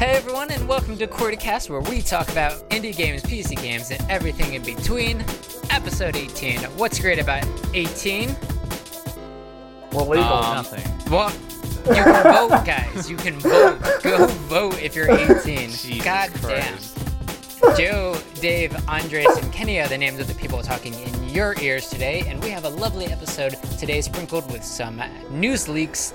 Hey everyone, and welcome to QWERTYcast, where we talk about indie games, PC games, and everything in between. Episode 18. What's great about 18? Well, legal. Um, Nothing. Well, you can vote, guys. You can vote. Go vote if you're 18. Jesus God Christ. damn. Joe, Dave, Andres, and Kenny are the names of the people talking in your ears today, and we have a lovely episode today sprinkled with some news leaks.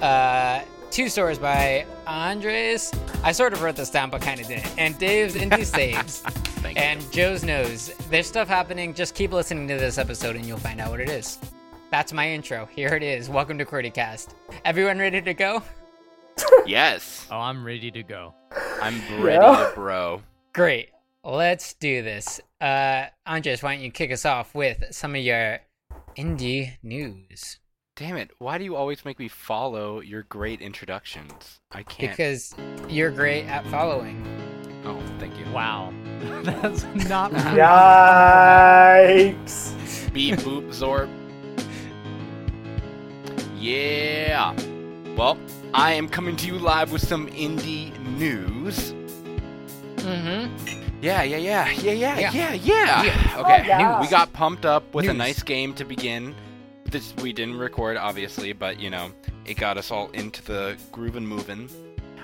Uh, two stories by Andres. I sort of wrote this down, but kind of didn't. And Dave's indie saves. Thank you. and Joe's knows. There's stuff happening. Just keep listening to this episode, and you'll find out what it is. That's my intro. Here it is. Welcome to QWERTYcast. Everyone ready to go? Yes, Oh, I'm ready to go. I'm ready Yeah. to bro. Great. Let's do this. Uh, Andres, why don't you kick us off with some of your indie news? Damn it! Why do you always make me follow your great introductions? I can't. Because you're great at following. Oh, thank you. Wow. That's not Yikes. Beep boop zorp. Yeah. Well, I am coming to you live with some indie news. Mm-hmm. Yeah, yeah, yeah, yeah, yeah, Yeah. yeah, yeah. Yeah. Okay, Oh, yeah. we got pumped up with a nice game to begin. This we didn't record, obviously, but you know, it got us all into the groove and moving.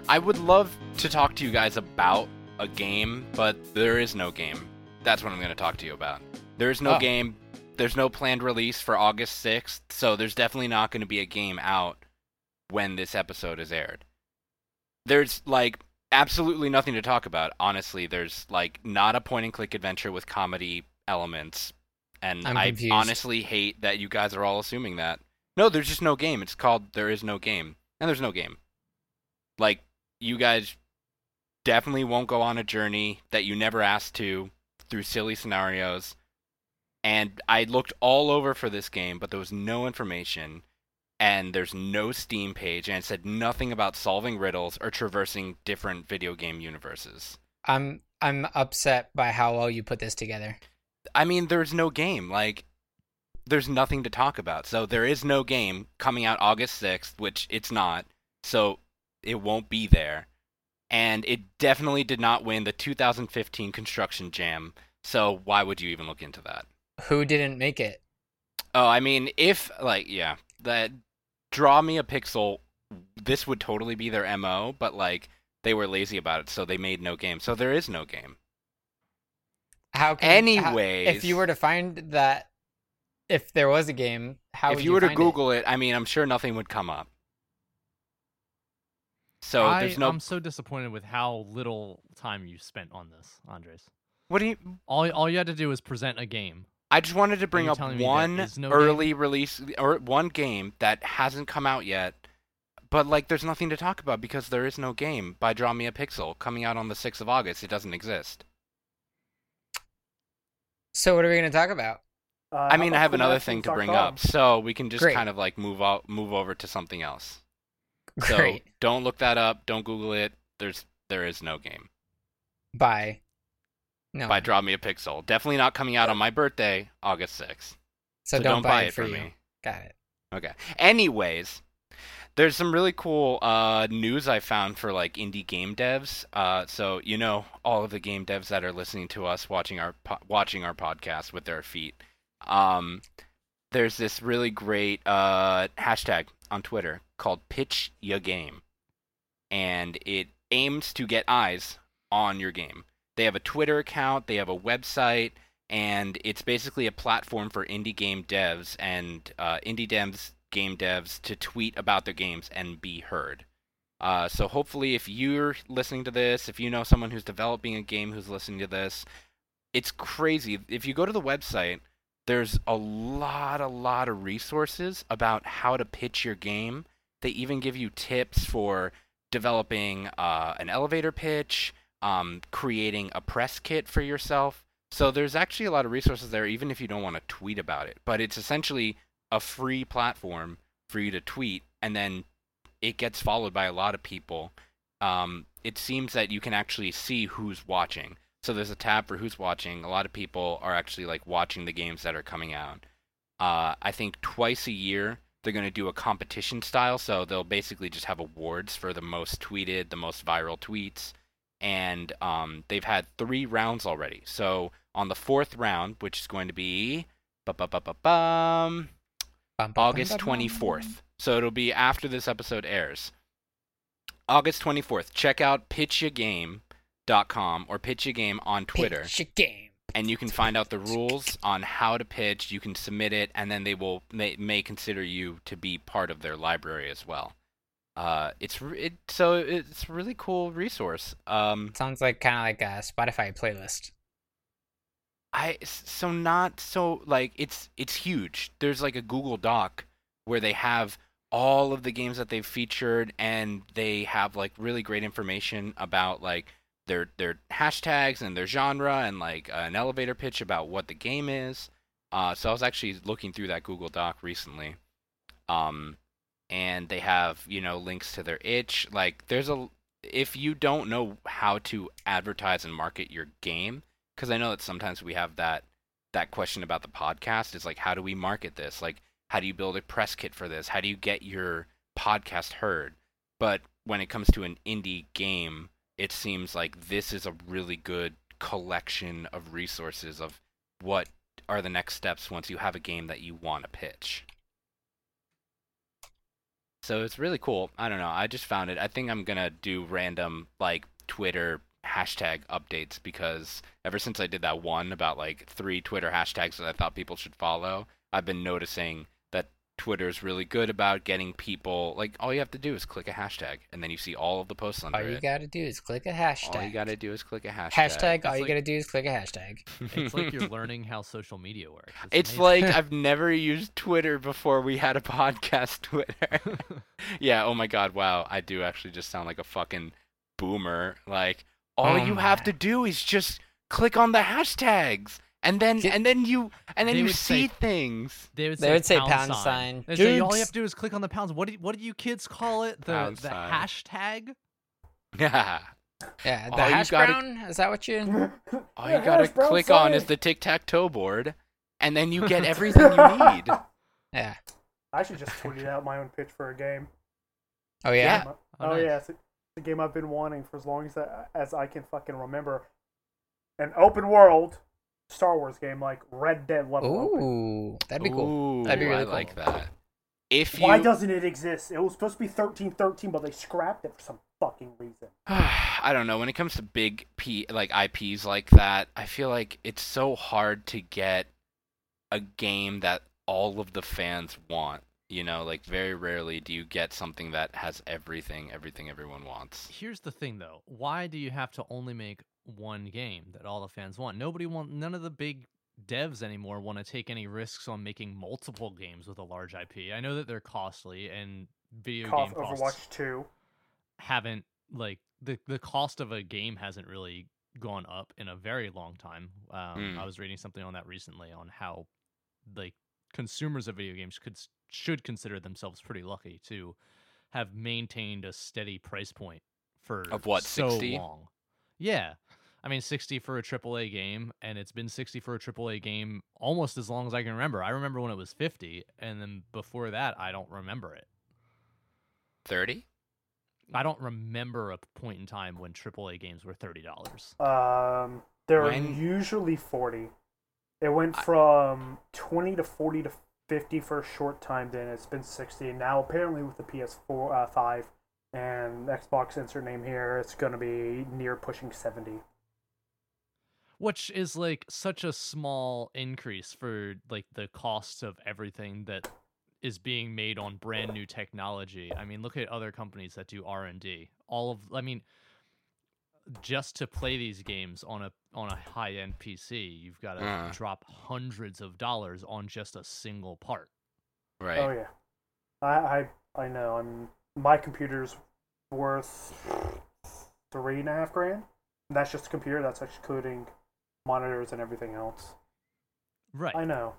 I would love to talk to you guys about a game, but there is no game. That's what I'm going to talk to you about. There is no Oh. game. There's no planned release for August 6th, so there's definitely not going to be a game out when this episode is aired. There's like absolutely nothing to talk about. Honestly, there's like not a point and click adventure with comedy elements. And I'm I confused. honestly hate that you guys are all assuming that. No, there's just no game. It's called There Is No Game. And there's no game. Like, you guys definitely won't go on a journey that you never asked to through silly scenarios. And I looked all over for this game, but there was no information and there's no Steam page, and it said nothing about solving riddles or traversing different video game universes. I'm I'm upset by how well you put this together. I mean, there's no game. Like, there's nothing to talk about. So there is no game coming out August 6th, which it's not. So it won't be there. And it definitely did not win the 2015 Construction Jam. So why would you even look into that? Who didn't make it? Oh, I mean, if like yeah, that draw me a pixel, this would totally be their MO, but like they were lazy about it, so they made no game. So there is no game. How can how- Anyways. if you were to find that if there was a game, how if would you were to find it? Google it? I mean, I'm sure nothing would come up. So I, there's no. I'm so disappointed with how little time you spent on this, Andres. What do you? All all you had to do was present a game. I just wanted to bring up telling me there one no early release or one game that hasn't come out yet, but like there's nothing to talk about because there is no game by Draw Me a Pixel coming out on the 6th of August. It doesn't exist. So what are we going to talk about? Uh, I how mean, I have another thing to bring com? up, so we can just Great. kind of like move out, move over to something else. So Great. don't look that up. Don't Google it. There's there is no game Bye. No. by Draw Me a Pixel. Definitely not coming out on my birthday, August 6th. so, So, don't, buy, it for for you. me. Got it. Okay. Anyways, there's some really cool uh, news I found for like indie game devs. Uh, so you know all of the game devs that are listening to us, watching our po- watching our podcast with their feet. Um, there's this really great uh, hashtag on Twitter called Pitch Your Game, and it aims to get eyes on your game. They have a Twitter account, they have a website, and it's basically a platform for indie game devs and uh, indie devs, game devs to tweet about their games and be heard. Uh, so hopefully, if you're listening to this, if you know someone who's developing a game who's listening to this, it's crazy. If you go to the website, there's a lot, a lot of resources about how to pitch your game. They even give you tips for developing uh, an elevator pitch, um, creating a press kit for yourself. So there's actually a lot of resources there, even if you don't want to tweet about it. But it's essentially a free platform for you to tweet, and then it gets followed by a lot of people. Um, it seems that you can actually see who's watching. So there's a tab for who's watching. A lot of people are actually like watching the games that are coming out. Uh, I think twice a year they're going to do a competition style. So they'll basically just have awards for the most tweeted, the most viral tweets. And um, they've had three rounds already. So on the fourth round, which is going to be ba-ba-ba-ba-bum, Bum, bum, bum, August bum, bum. 24th. So it'll be after this episode airs. August 24th. Check out pitchyagame.com or pitch a game on Twitter Pitch a game. and you can find out the rules on how to pitch. You can submit it, and then they will may, may consider you to be part of their library as well. Uh, it's it, so it's a really cool resource. Um, Sounds like kind of like a Spotify playlist. I so not so like it's it's huge. There's like a Google Doc where they have all of the games that they've featured, and they have like really great information about like their their hashtags and their genre, and like an elevator pitch about what the game is. Uh, so I was actually looking through that Google Doc recently, um, and they have you know links to their itch. Like there's a if you don't know how to advertise and market your game, because I know that sometimes we have that that question about the podcast is like how do we market this? Like how do you build a press kit for this? How do you get your podcast heard? But when it comes to an indie game, it seems like this is a really good collection of resources of what are the next steps once you have a game that you want to pitch. So it's really cool. I don't know. I just found it. I think I'm gonna do random like Twitter hashtag updates because ever since I did that one about like three Twitter hashtags that I thought people should follow, I've been noticing that Twitter is really good about getting people like all you have to do is click a hashtag and then you see all of the posts under All you gotta do is click a hashtag. all you gotta do is click a hashtag. hashtag. All It's you like- gotta do is click a hashtag. It's like you're learning how social media works. It's amazing. like I've never used Twitter before we had a podcast Twitter. yeah, oh my god, wow. I do actually just sound like a fucking boomer. Like all Oh you have to do is just click on the hashtags and then Did- and then you and then They you see say- things. They would They say, would say pound, pound sign. sign. Say, all you have to do is click on the pounds. What do you, what do you kids call it? The Pound the sign. hashtag? Yeah. Yeah, the All hash gotta- brown. Is that what you? All you gotta click on is the tic tac toe board and then you get everything you need. Yeah. I should just tweet out my own pitch for a game. Oh yeah. Yeah. Oh, oh nice. yeah, it's a, it's a game I've been wanting for as long as I, as I can fucking remember. An open world Star Wars game like Red Dead level open. Ooh, that'd be cool. Ooh, That'd be really I cool. like that. If you Why doesn't it exist? It was supposed to be thirteen thirteen, but they scrapped it for some fucking reason. I don't know. When it comes to big P like IPs like that, I feel like it's so hard to get a game that all of the fans want. You know, like very rarely do you get something that has everything, everything everyone wants. Here's the thing, though. Why do you have to only make one game that all the fans want? Nobody want. None of the big devs anymore want to take any risks on making multiple games with a large IP. I know that they're costly and video Call game of costs Overwatch two. haven't like the the cost of a game hasn't really gone up in a very long time. Um, Hmm. I was reading something on that recently on how like consumers of video games could should consider themselves pretty lucky to have maintained a steady price point for Of what, so 60? long. Yeah. I mean, 60 for a AAA game, and it's been 60 for a AAA game almost as long as I can remember. I remember when it was 50, and then before that, I don't remember it. Thirty? I don't remember a point in time when AAA games were thirty dollars. Um, they're When- usually forty. It went I- from twenty to forty to fifty for a short time. Then it's been sixty. Now apparently with the PS4 uh, five and Xbox insert name here, it's gonna be near pushing seventy. Which is like such a small increase for like the cost of everything that is being made on brand new technology. I mean, look at other companies that do R and D. All of, I mean, just to play these games on a on a high end PC, you've got to Uh. drop hundreds of dollars on just a single part. Right. Oh yeah, I I I know. I'm my computer's worth three and a half grand. That's just a computer. That's excluding monitors and everything else. Right. I know.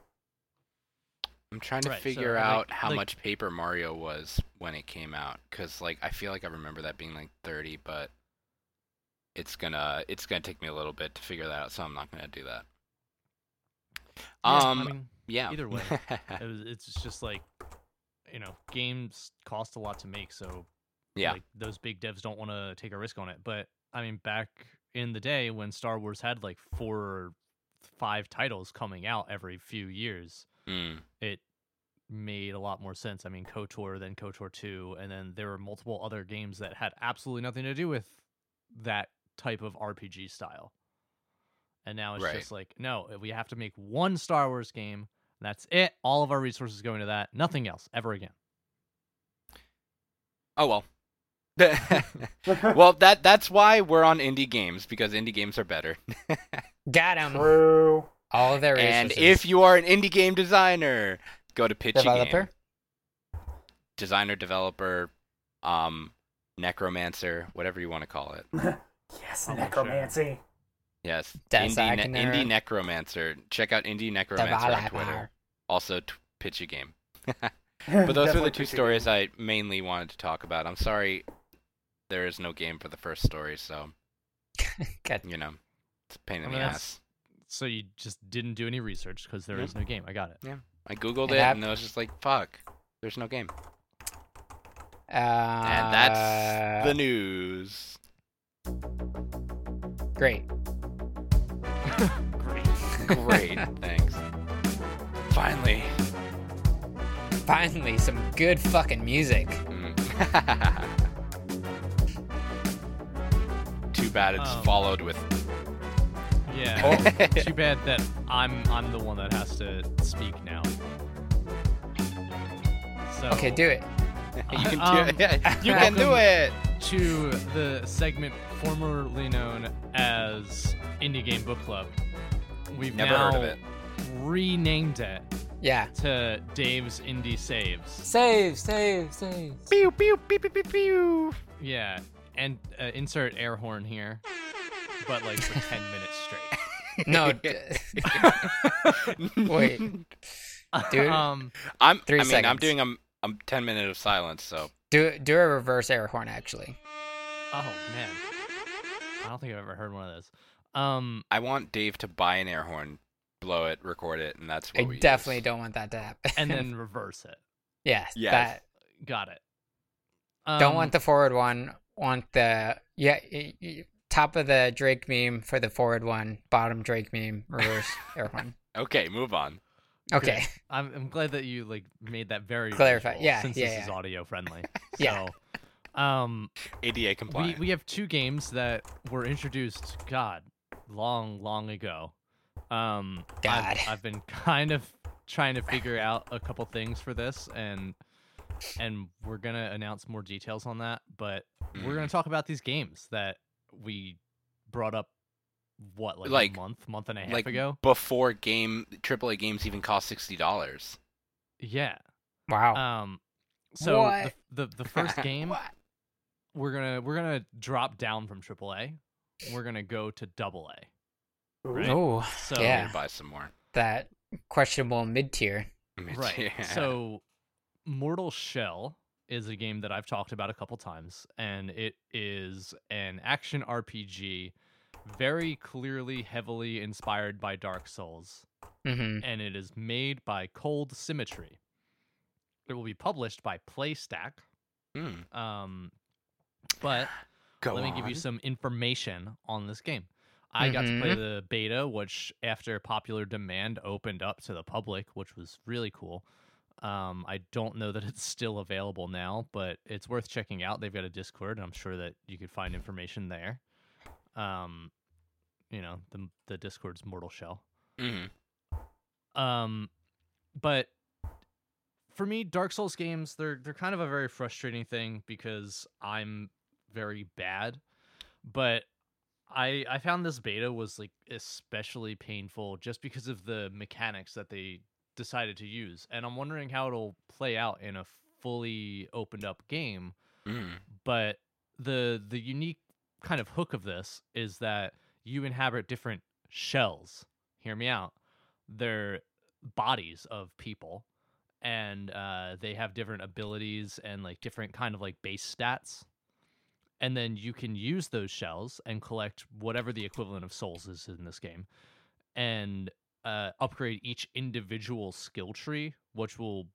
I'm trying to Right, so, figure like- out how like- much Paper Mario was when it came out, because like I feel like I remember that being like 30, but it's gonna it's gonna take me a little bit to figure that out, so I'm not gonna do that. Yeah, Um, I mean, yeah. either way, it was, it's just like you know, games cost a lot to make, so Yeah. like those big devs don't want to take a risk on it. But I mean, back in the day when Star Wars had like four or five titles coming out every few years, Mm. it made a lot more sense. I mean, KOTOR, then KOTOR 2, and then there were multiple other games that had absolutely nothing to do with that type of RPG style. And now it's Right. just like, no, we have to make one Star Wars game. That's it. All of our resources go into that. Nothing else ever again. Oh well. well, that that's why we're on indie games because indie games are better. Got him. True. All of their resources. and if you are an indie game designer, go to Pitch developer, Game. Designer, developer, um, necromancer, whatever you want to call it. Yes, sure. necromancy. Yes, indie, ne- indie necromancer. Check out indie necromancer on. Twitter. Also, t- pitch a game. But those are the two stories I mainly wanted to talk about. I'm sorry, there is no game for the first story, so you know, it's a pain in I the mean, that's- ass. So you just didn't do any research because there is Nope. no game. I got it. Yeah, I googled It it hap- and I was just like, "Fuck, there's no game." Uh, And that's the news. Great. Great. Great, thanks. Finally. Finally, some good fucking music. Mm. Too bad it's Um, followed with. Yeah. Too bad that I'm I'm the one that has to speak now. So Okay, do it. you can do Um, it. You can do it. To the segment formerly known as Indie Game Book Club. We've Never now heard of it. renamed it Yeah. to Dave's Indie Saves. Save, save, save. Pew pew pew pew pew pew. Yeah, and uh, insert air horn here, but like for ten minutes straight. No. d- Wait. Dude. um, I'm. Three I mean, I'm seconds. doing a, a ten minute of silence. So do do a reverse air horn actually. oh man, I don't think I've ever heard one of those. Um, I want Dave to buy an air horn, blow it, record it, and that's what I we definitely use. don't want that to happen. and then reverse it. yes, Yes. that Got it. don't Um, want the forward one. Want the yeah y- y- top of the Drake meme for the forward one, bottom Drake meme, reverse air horn. Okay, move on. Okay. I'm, I'm glad that you like made that very Clarify. visual, Yeah, since yeah, this is audio friendly. Yeah. So, um, ADA we compliant. we have two games that were introduced. God, long long ago. Um, God. I've, I've been kind of trying to figure out a couple things for this, and and we're gonna announce more details on that. But we're gonna Mhm. talk about these games that we brought up. What like, Like- a month, month and a half like ago? before game AAA games even cost sixty dollars. Yeah. Wow. Um, so What? the, the the first game we're gonna we're gonna drop down from AAA. We're gonna go to Double A. Right. oh, So Yeah. buy some more. that questionable mid tier. right. So Mortal Shell is a game that I've talked about a couple times, and it is an action RPG, very clearly heavily inspired by Dark Souls, hmm and it is made by Cold Symmetry. It will be published by PlayStack. Hmm. Um, but Go let me give you some information on this game. I got to play Mhm. the beta, which after popular demand opened up to the public, which was really cool. Um, I don't know that it's still available now, but it's worth checking out. They've got a Discord, and I'm sure that you could find information there. Um, you know, the the Discord's Mortal Shell. Mhm. Um, but for me, Dark Souls games they're they're kind of a very frustrating thing because I'm very bad. But I I found this beta was like especially painful just because of the mechanics that they decided to use, and I'm wondering how it'll play out in a fully opened up game Mhm. but the the unique kind of hook of this is that you inhabit different shells. Hear me out. They're bodies of people and uh, they have different abilities and like different kind of like base stats. And then you can use those shells and collect whatever the equivalent of souls is in this game and uh, upgrade each individual skill tree which will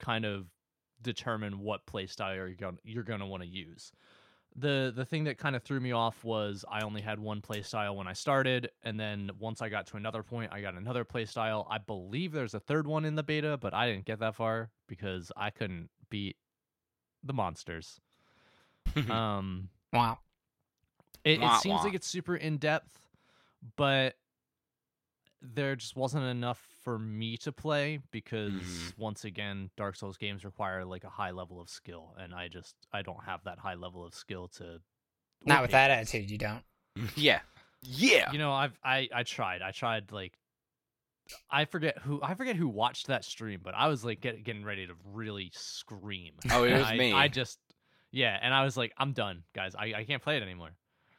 kind of determine what playstyle you're going you're going to want to use. The the thing that kind of threw me off was I only had one playstyle when I started, and then once I got to another point, I got another playstyle. I believe there's a third one in the beta, but I didn't get that far because I couldn't beat the monsters. um, Wow. it, it Wah, seems wah. like it's super in depth, but there just wasn't enough for me to play because Mhm. once again, Dark Souls games require like a high level of skill, and I just I don't have that high level of skill to. Not or with that attitude, you don't. yeah. Yeah. You know, I've I I tried. I tried like. I forget who I forget who watched that stream, but I was like get, getting ready to really scream. Oh, it was I, me. I just yeah, and I was like, I'm done, guys. I, I can't play it anymore.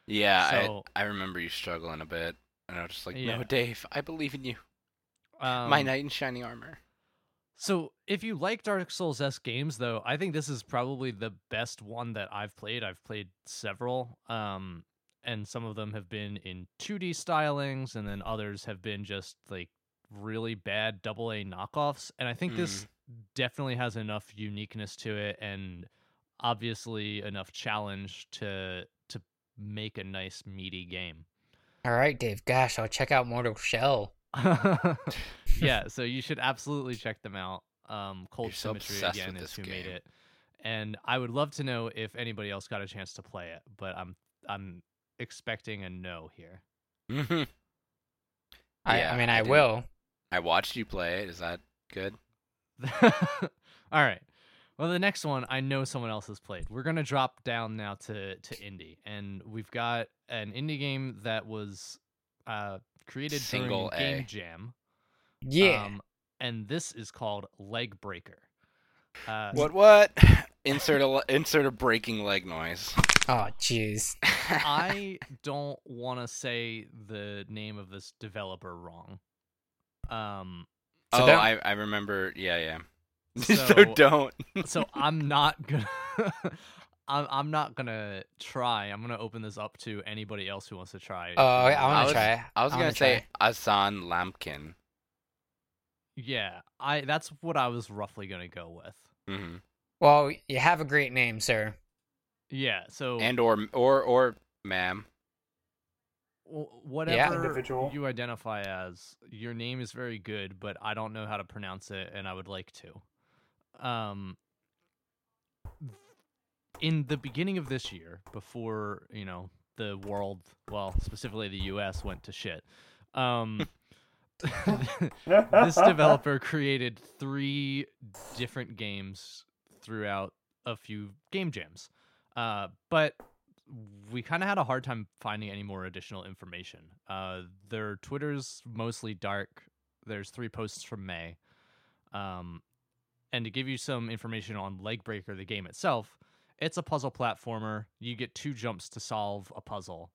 Yeah, So- I, I remember you struggling a bit. And I was just like, Yeah. no, Dave, I believe in you. Um, My knight in shining armor. So, if you like Dark Souls S games, though, I think this is probably the best one that I've played. I've played several, um, and some of them have been in 2D stylings, and then others have been just like really bad double A knockoffs. And I think this definitely has enough uniqueness to it, and obviously enough challenge to to make a nice meaty game. All right, Dave. Gosh, I'll check out Mortal Shell. yeah, so you should absolutely check them out. Um, Cold You're Symmetry obsessed again is this who made it, and I would love to know if anybody else got a chance to play it. But I'm I'm expecting a no here. I, Yeah, I mean, I I, will. I watched you play it. Is that good? All right. Well, the next one I know someone else has played. We're gonna drop down now to to indie, and we've got an indie game that was uh, created Single during A. Game Jam. Yeah. Um, and this is called Leg Breaker. Uh, What? What? insert a insert a breaking leg noise. oh, jeez. I don't want to say the name of this developer wrong. Um, So oh, I I remember. Yeah, yeah. So- so don't. so I'm not gonna. I'm I'm not gonna try. I'm gonna open this up to anybody else who wants to try. Oh, I, I want was- to try. I was wanna gonna say try. Asan Lampkin. Yeah, I. That's what I was roughly gonna go with. hmm Well, you have a great name, sir. Yeah. So And or or or ma'am. w- whatever Individual. you identify as, your name is very good, but I don't know how to pronounce it, and I would like to. Um, in the beginning of this year, before you know the world, well, specifically the U.S. went to shit. Um, this developer created three different games throughout a few game jams. Uh, but we kind of had a hard time finding any more additional information. Uh, their Twitter's mostly dark. There's three posts from May. Um, and to give you some information on Legbreaker, the game itself, it's a puzzle platformer. You get two jumps to solve a puzzle.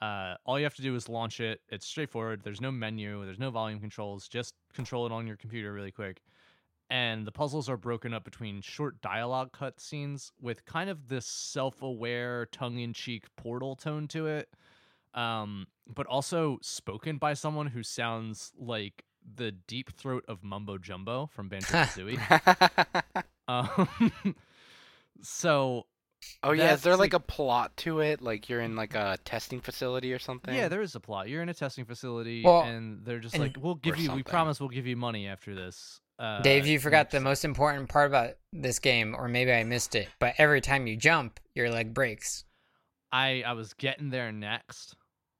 Uh, all you have to do is launch it. It's straightforward. There's no menu. There's no volume controls. Just control it on your computer really quick. And the puzzles are broken up between short dialogue cutscenes with kind of this self-aware, tongue-in-cheek portal tone to it, um, but also spoken by someone who sounds like the deep throat of Mumbo Jumbo from Banjo Kazooie. um, so oh yeah, is there like like- a plot to it? Like you're in like a testing facility or something? Yeah, there is a plot. You're in a testing facility, Well, and they're just and- like, "We'll give Or you. We promise we'll give you money after this." Uh, Dave, you forgot the most important part about this game, or maybe I missed it. But every time you jump, your leg breaks. I I was getting there next,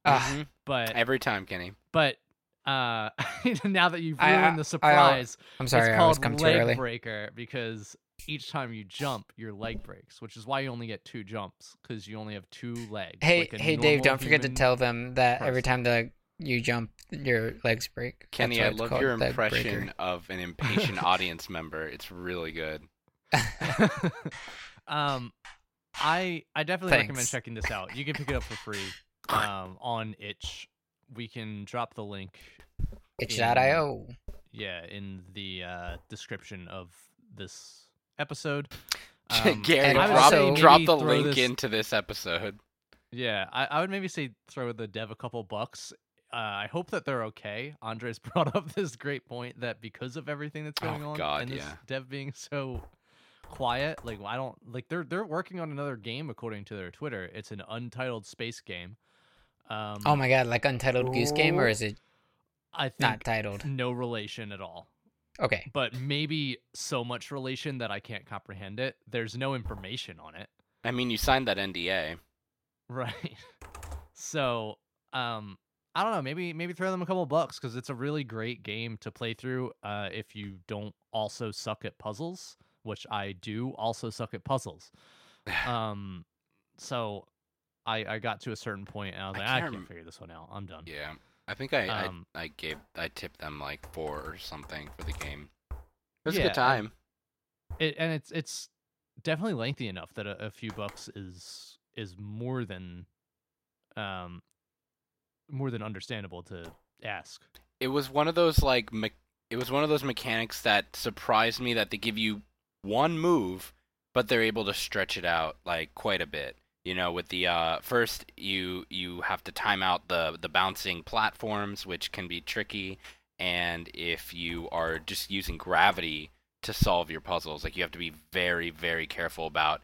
Mhm. but Every time, Kenny. but uh, now that you've I- ruined I- the I- surprise, I'm sorry, it's I always called come too leg early. breaker because each time you jump, your leg breaks, which is why you only get two jumps because you only have two legs. Hey, like hey, Dave, don't forget to tell them that every time the you jump, your legs break. Kenny, I love your impression breaker. of an impatient audience member. It's really good. um, I I definitely recommend checking this out. You can pick it up for free um, on itch. We can drop the link Itch.io. yeah in the uh, description of this episode. Um, Gary, and I would drop, drop the link this- into this episode. Yeah, I, I would maybe say throw the dev a couple bucks. Uh, I hope that they're okay. Andres brought up this great point that because of everything that's Oh, going on God, and this yeah. dev being so quiet. Like I don't like they're they're working on another game according to their Twitter. It's an untitled space game. Um, Oh my god, like Untitled Goose Game, or is it I think not titled? no relation at all. Okay. But maybe so much relation that I can't comprehend it. There's no information on it. I mean, you signed that NDA. Right. So, um, I don't know. Maybe maybe throw them a couple bucks because it's a really great game to play through. Uh, if you don't also suck at puzzles, which I do, also suck at puzzles. Um, so I I got to a certain point and I was I like, I can't can't, rem- figure this one out. I'm done. Yeah, I think I, Um, I I gave I tipped them like four or something for the game. It was a Yeah, good and- time. It, and it's it's definitely lengthy enough that a, a few bucks is is more than um more than understandable to ask. It was one of those like me- it was one of those mechanics that surprised me that they give you one move, but they're able to stretch it out like quite a bit. You know, with the uh, first you you have to time out the the bouncing platforms, which can be tricky, and if you are just using gravity to solve your puzzles, like you have to be very very careful about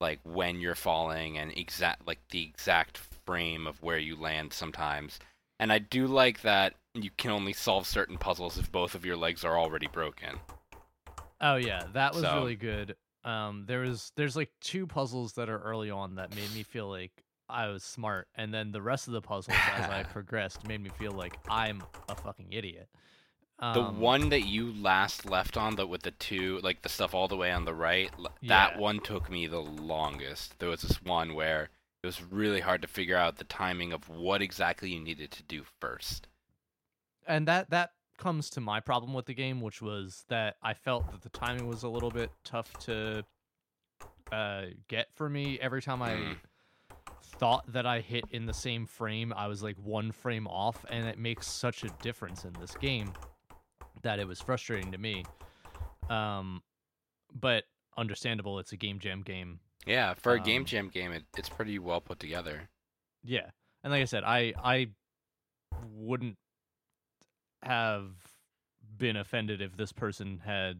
like when you're falling and exact like the exact frame of where you land sometimes. And I do like that you can only solve certain puzzles if both of your legs are already broken. Oh yeah, that was So- really good. Um, there was there's like two puzzles that are early on that made me feel like I was smart, and then the rest of the puzzles as I progressed made me feel like I'm a fucking idiot. The Um, one that you last left on, the with the two, like the stuff all the way on the right, l- that one took me the longest. There was this one where it was really hard to figure out the timing of what exactly you needed to do first. and that that comes to my problem with the game, which was that I felt that the timing was a little bit tough to uh, get for me. Every time I Mm. thought that I hit in the same frame, I was like one frame off, and it makes such a difference in this game that it was frustrating to me. Um, but understandable, it's a game jam game. Yeah, for a game Um, jam game, it, it's pretty well put together. Yeah, and like I said, I I wouldn't have been offended if this person had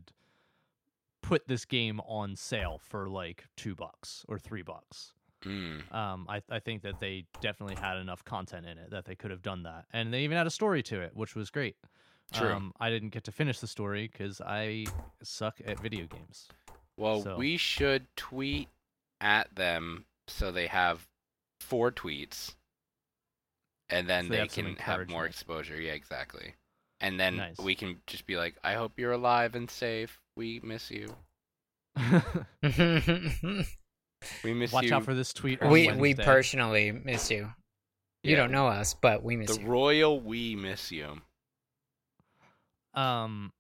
put this game on sale for like two bucks or three bucks. Mm. Um, I I think that they definitely had enough content in it that they could have done that, and they even had a story to it, which was great. True. Um, I didn't get to finish the story because I suck at video games. Well, so- we should tweet at them so they have four tweets, and then So they they have can have more exposure. Yeah, exactly. And then Nice. we can just be like, "I hope you're alive and safe. We miss you. We miss you. Watch you." out for this tweet. on we we personally miss you. You Yeah, don't know us, but we miss the you. The royal. We miss you. Um,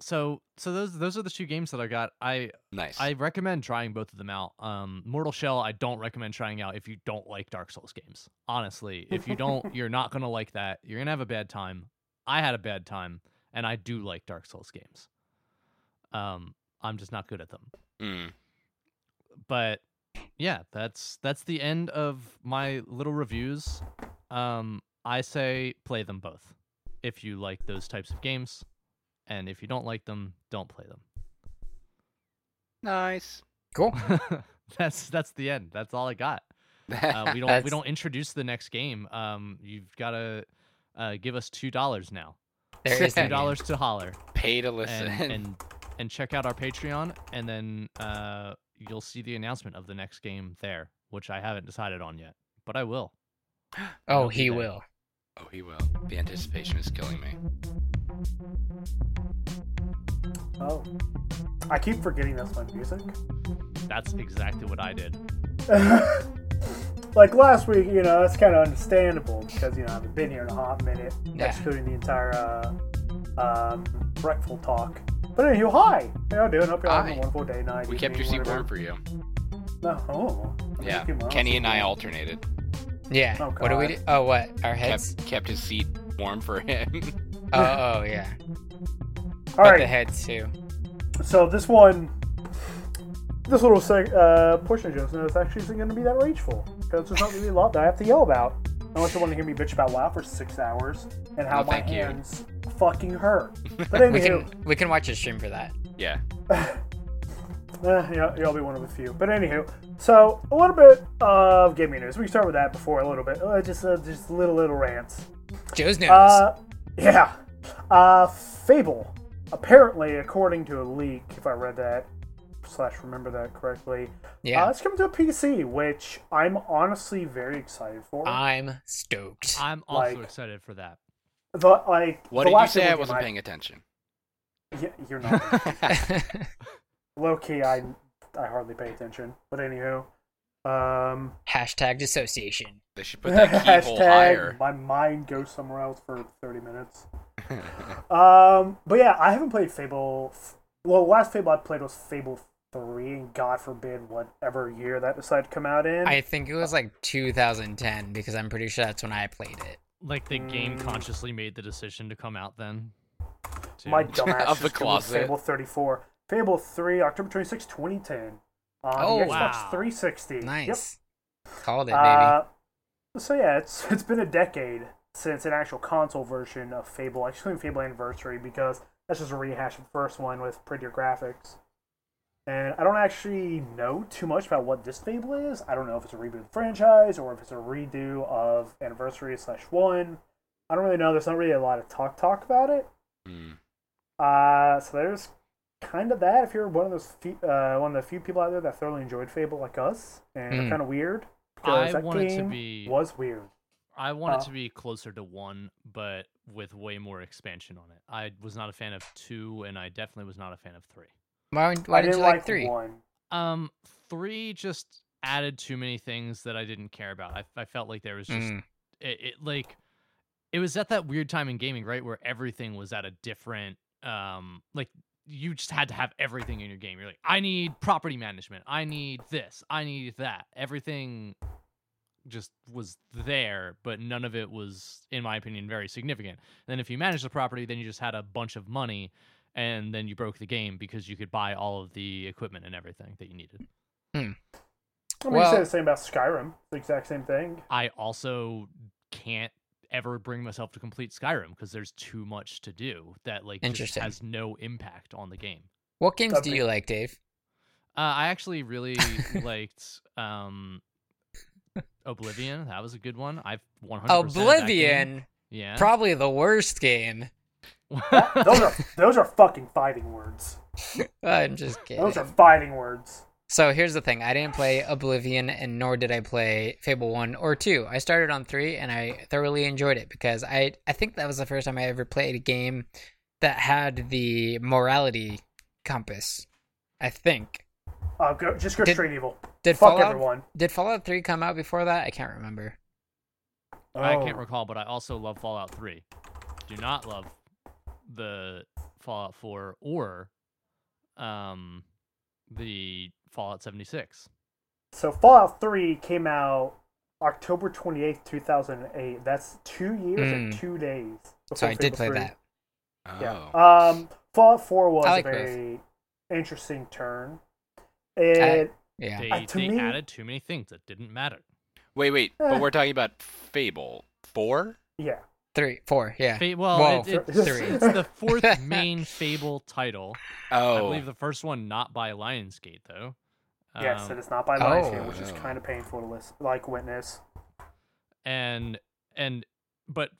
so so those those are the two games that I got. I Nice. I recommend trying both of them out. Um, Mortal Shell, I don't recommend trying out if you don't like Dark Souls games. Honestly, if you don't, you're not gonna like that. You're gonna have a bad time. I had a bad time, and I do like Dark Souls games. Um, I'm just not good at them. Mm. But yeah, that's that's the end of my little reviews. Um, I say play them both if you like those types of games, and if you don't like them, don't play them. Nice. Cool. that's that's the end. That's all I got. Uh, we don't we don't introduce the next game. Um, you've got to uh, give us two dollars now. There is two dollars to holler Pay to listen. and, and and check out our Patreon, and then uh, you'll see the announcement of the next game there, which I haven't decided on yet, but I will. Oh, he there. will. oh, he will. The anticipation is killing me. Oh. I keep forgetting that's my music. That's exactly what I did. like last week, you know, that's kind of understandable because, you know, I haven't been here in a hot minute, Yeah. excluding the entire uh, um, breakfast talk. But anywho, hi! How you doing? Hope you're having Hi. a wonderful day, night, We kept your seat warm for you. No, oh. Yeah. Thank you, Mom. Kenny and I alternated. Yeah. Oh, what do we do? Oh, what? Our heads? Kept kept his seat warm for him. Oh, oh, yeah. All but right. the heads too. So this one, this little seg- uh, portion of Joe's notes actually isn't going to be that rageful because there's not really a lot that I have to yell about. Unless you want to hear me bitch about WoW for six hours and how No, my thank you. hands fucking hurt. But We anywho, can we can watch a stream for that. yeah. Eh, yeah, you'll be one of a few. But anywho, so a little bit of gaming news. We can start with that before a little bit. Uh, just uh, just little little rants. Joe's nose. Uh, yeah. Uh, Fable. Apparently, according to a leak, if I read that slash remember that correctly, yeah. uh, it's coming to a PC, which I'm honestly very excited for. I'm stoked. I'm also Like- excited for that. the, like, What the did you say? I wasn't paying attention. Yeah, you're not. Low key, I I hardly pay attention. But anywho, um, Hashtag dissociation. They should put that keyhole higher. hashtag my mind goes somewhere else for 30 minutes. Um, but yeah, I haven't played Fable. f- Well, last Fable I played was Fable Three, God forbid whatever year that decided to come out in. I think it was like 2010 because I'm pretty sure that's when I played it. Like the game Mm. consciously made the decision to come out then. too. My dumbass Of the closet. Fable 34. Fable 3, October 26, 2010. On Oh, the Xbox wow. 360. Yep. Nice. Called it, baby. Uh, so yeah, it's it's been a decade since an actual console version of Fable, excluding Fable Anniversary, because that's just a rehash of the first one with prettier graphics. And I don't actually know too much about what this Fable is. I don't know if it's a reboot of the franchise or if it's a redo of Anniversary slash one. I don't really know. There's not really a lot of talk talk about it. Hmm. Uh, so there's kind of that. If you're one of those few, uh, one of the few people out there that thoroughly enjoyed Fable like us, and Mm. kind of weird, I because that want it to game be- was weird. I want Uh, it to be closer to one, but with way more expansion on it. I was not a fan of two, and I definitely was not a fan of three. Why why did didn't you like like three? one. Um, three just added too many things that I didn't care about. I, I felt like there was just Mm. it, it like it was at that weird time in gaming, right, where everything was at a different um like you just had to have everything in your game. You're like, I need property management. I need this. I need that. Everything just was there, but none of it was, in my opinion, very significant. And then if you managed the property, then you just had a bunch of money, and then you broke the game because you could buy all of the equipment and everything that you needed. I mean, you say the same about Skyrim. The exact same thing. I also can't ever bring myself to complete Skyrim because there's too much to do that like just has no impact on the game. What games That'd do be- you like, Dave? Uh, I actually really liked um, Oblivion. That was a good one. I've 100% Oblivion, Yeah. probably the worst game. Those are those are fucking fighting words. I'm just kidding. Those are fighting words. So here's the thing: I didn't play Oblivion, and nor did I play Fable One or Two. I started on three, and I thoroughly enjoyed it because I I think that was the first time I ever played a game that had the morality compass. I think. Uh, go, just go Did- straight evil. Did Fuck Fallout everyone. Did Fallout Three come out before that? I can't remember. I Oh. can't recall, but I also love Fallout 3. Do not love the Fallout 4 or um the Fallout 76. So Fallout 3 came out October 28th, 2008. That's two years and Mm. two days. So before I did play 3. that. Oh. Yeah. Um, Fallout 4 was like a both. very interesting turn. It, Yeah. They Uh, to they me- added too many things that didn't matter. Wait, wait. Eh. But we're talking about Fable Four. yeah. Three, four, yeah. Fa- well, it, it, Three. it's the fourth main Fable title. Oh, I believe the first one not by Lionsgate though. Yes, Um, it is not by Lionsgate, oh. which is kind of painful to listen, like witness. and and but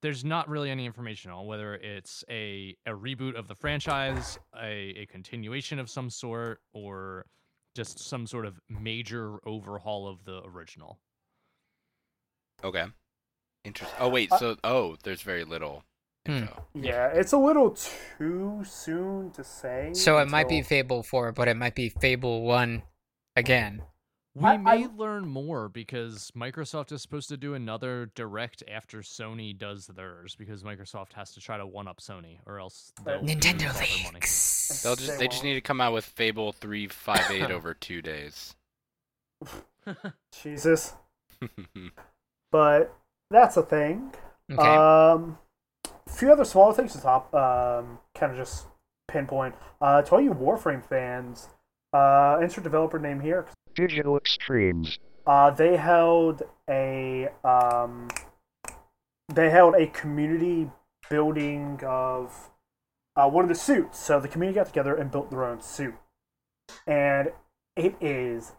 there's not really any information on whether it's a a reboot of the franchise, a, a continuation of some sort, or just some sort of major overhaul of the original. Okay. Interesting. Oh wait. Uh, So oh, there's very little Hmm. info. Yeah, it's a little too soon to say. So it might be Fable Four, but it might be Fable One again. We I- may I- learn more because Microsoft is supposed to do another direct after Sony does theirs because Microsoft has to try to one up Sony or else they'll Nintendo all their money. leaks. They'll just They they just need to come out with Fable three five eight over two days. Jesus. But that's a thing. Okay. Um, a few other smaller things to top, um, kind of just pinpoint. Uh, to all you Warframe fans, uh, insert developer name here. Digital Extremes. Uh, they held a um, they held a community building of uh, one of the suits. So the community got together and built their own suit. and it is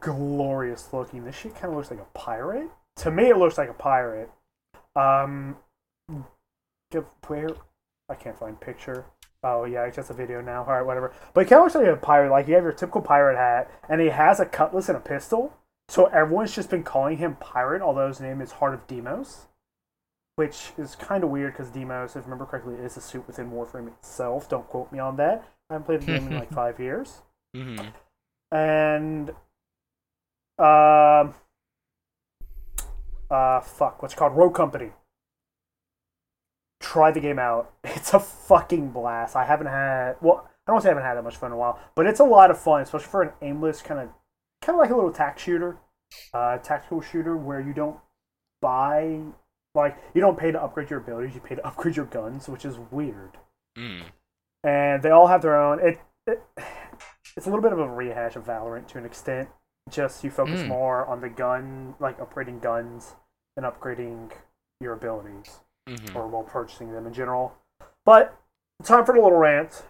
glorious looking. This shit kind of looks like a pirate. To me, it looks like a pirate. Um, where I can't find picture. Oh yeah, it's just a video now. All right, whatever. But it kind of looks like a pirate. Like you have your typical pirate hat, and he has a cutlass and a pistol. So everyone's just been calling him pirate, although his name is Heart of Deimos, which is kind of weird because Deimos, if I remember correctly, is a suit within Warframe itself. Don't quote me on that. I haven't played the game in like five years. hmm And um, uh, fuck, what's it called? Rogue Company. Try the game out. It's a fucking blast. I haven't had well, I don't say I haven't had that much fun in a while, but it's a lot of fun, especially for an aimless kind of, kind of like a little tac shooter, uh, tactical shooter where you don't buy, like you don't pay to upgrade your abilities, you pay to upgrade your guns, which is weird Mm. and they all have their own. It, it it's a little bit of a rehash of Valorant to an extent. Just you focus Mm. more on the gun, like upgrading guns and upgrading your abilities, hmm or while purchasing them in general. But time for the little rant.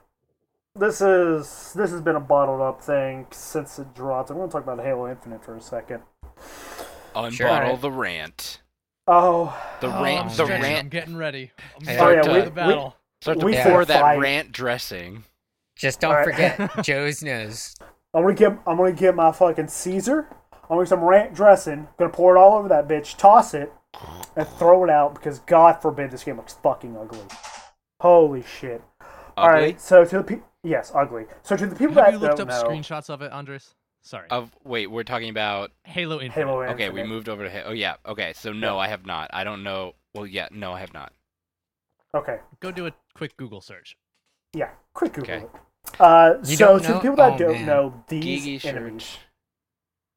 This is this has been a bottled up thing since it dropped. I'm going to talk about Halo Infinite for a second. Unbottle Sure. the rant. Oh, The oh, rant. I'm the Stretching, stretching. I'm getting ready. I'm Oh, starting yeah, to we- the battle. Start to we pour that fight. rant dressing. Just don't Alright. forget Joe's nose. I'm gonna get I'm gonna get my fucking Caesar. I'm gonna get some ranch dressing. Gonna pour it all over that bitch. Toss it and throw it out because God forbid this game looks fucking ugly. Holy shit! All Ugly? right, so to the people, yes, ugly. So to the people Have that you looked don't up know, screenshots of it, Andres? Sorry. Of wait, we're talking about. Halo Infinite. Halo Okay, we moved over to. Halo. Oh yeah. Okay, so no, I have not. I don't know. Well, yeah, no, I have not. Okay, Go do a quick Google search. yeah, quick Google Okay. Uh, so to the people that Oh, don't man. know, these enemies,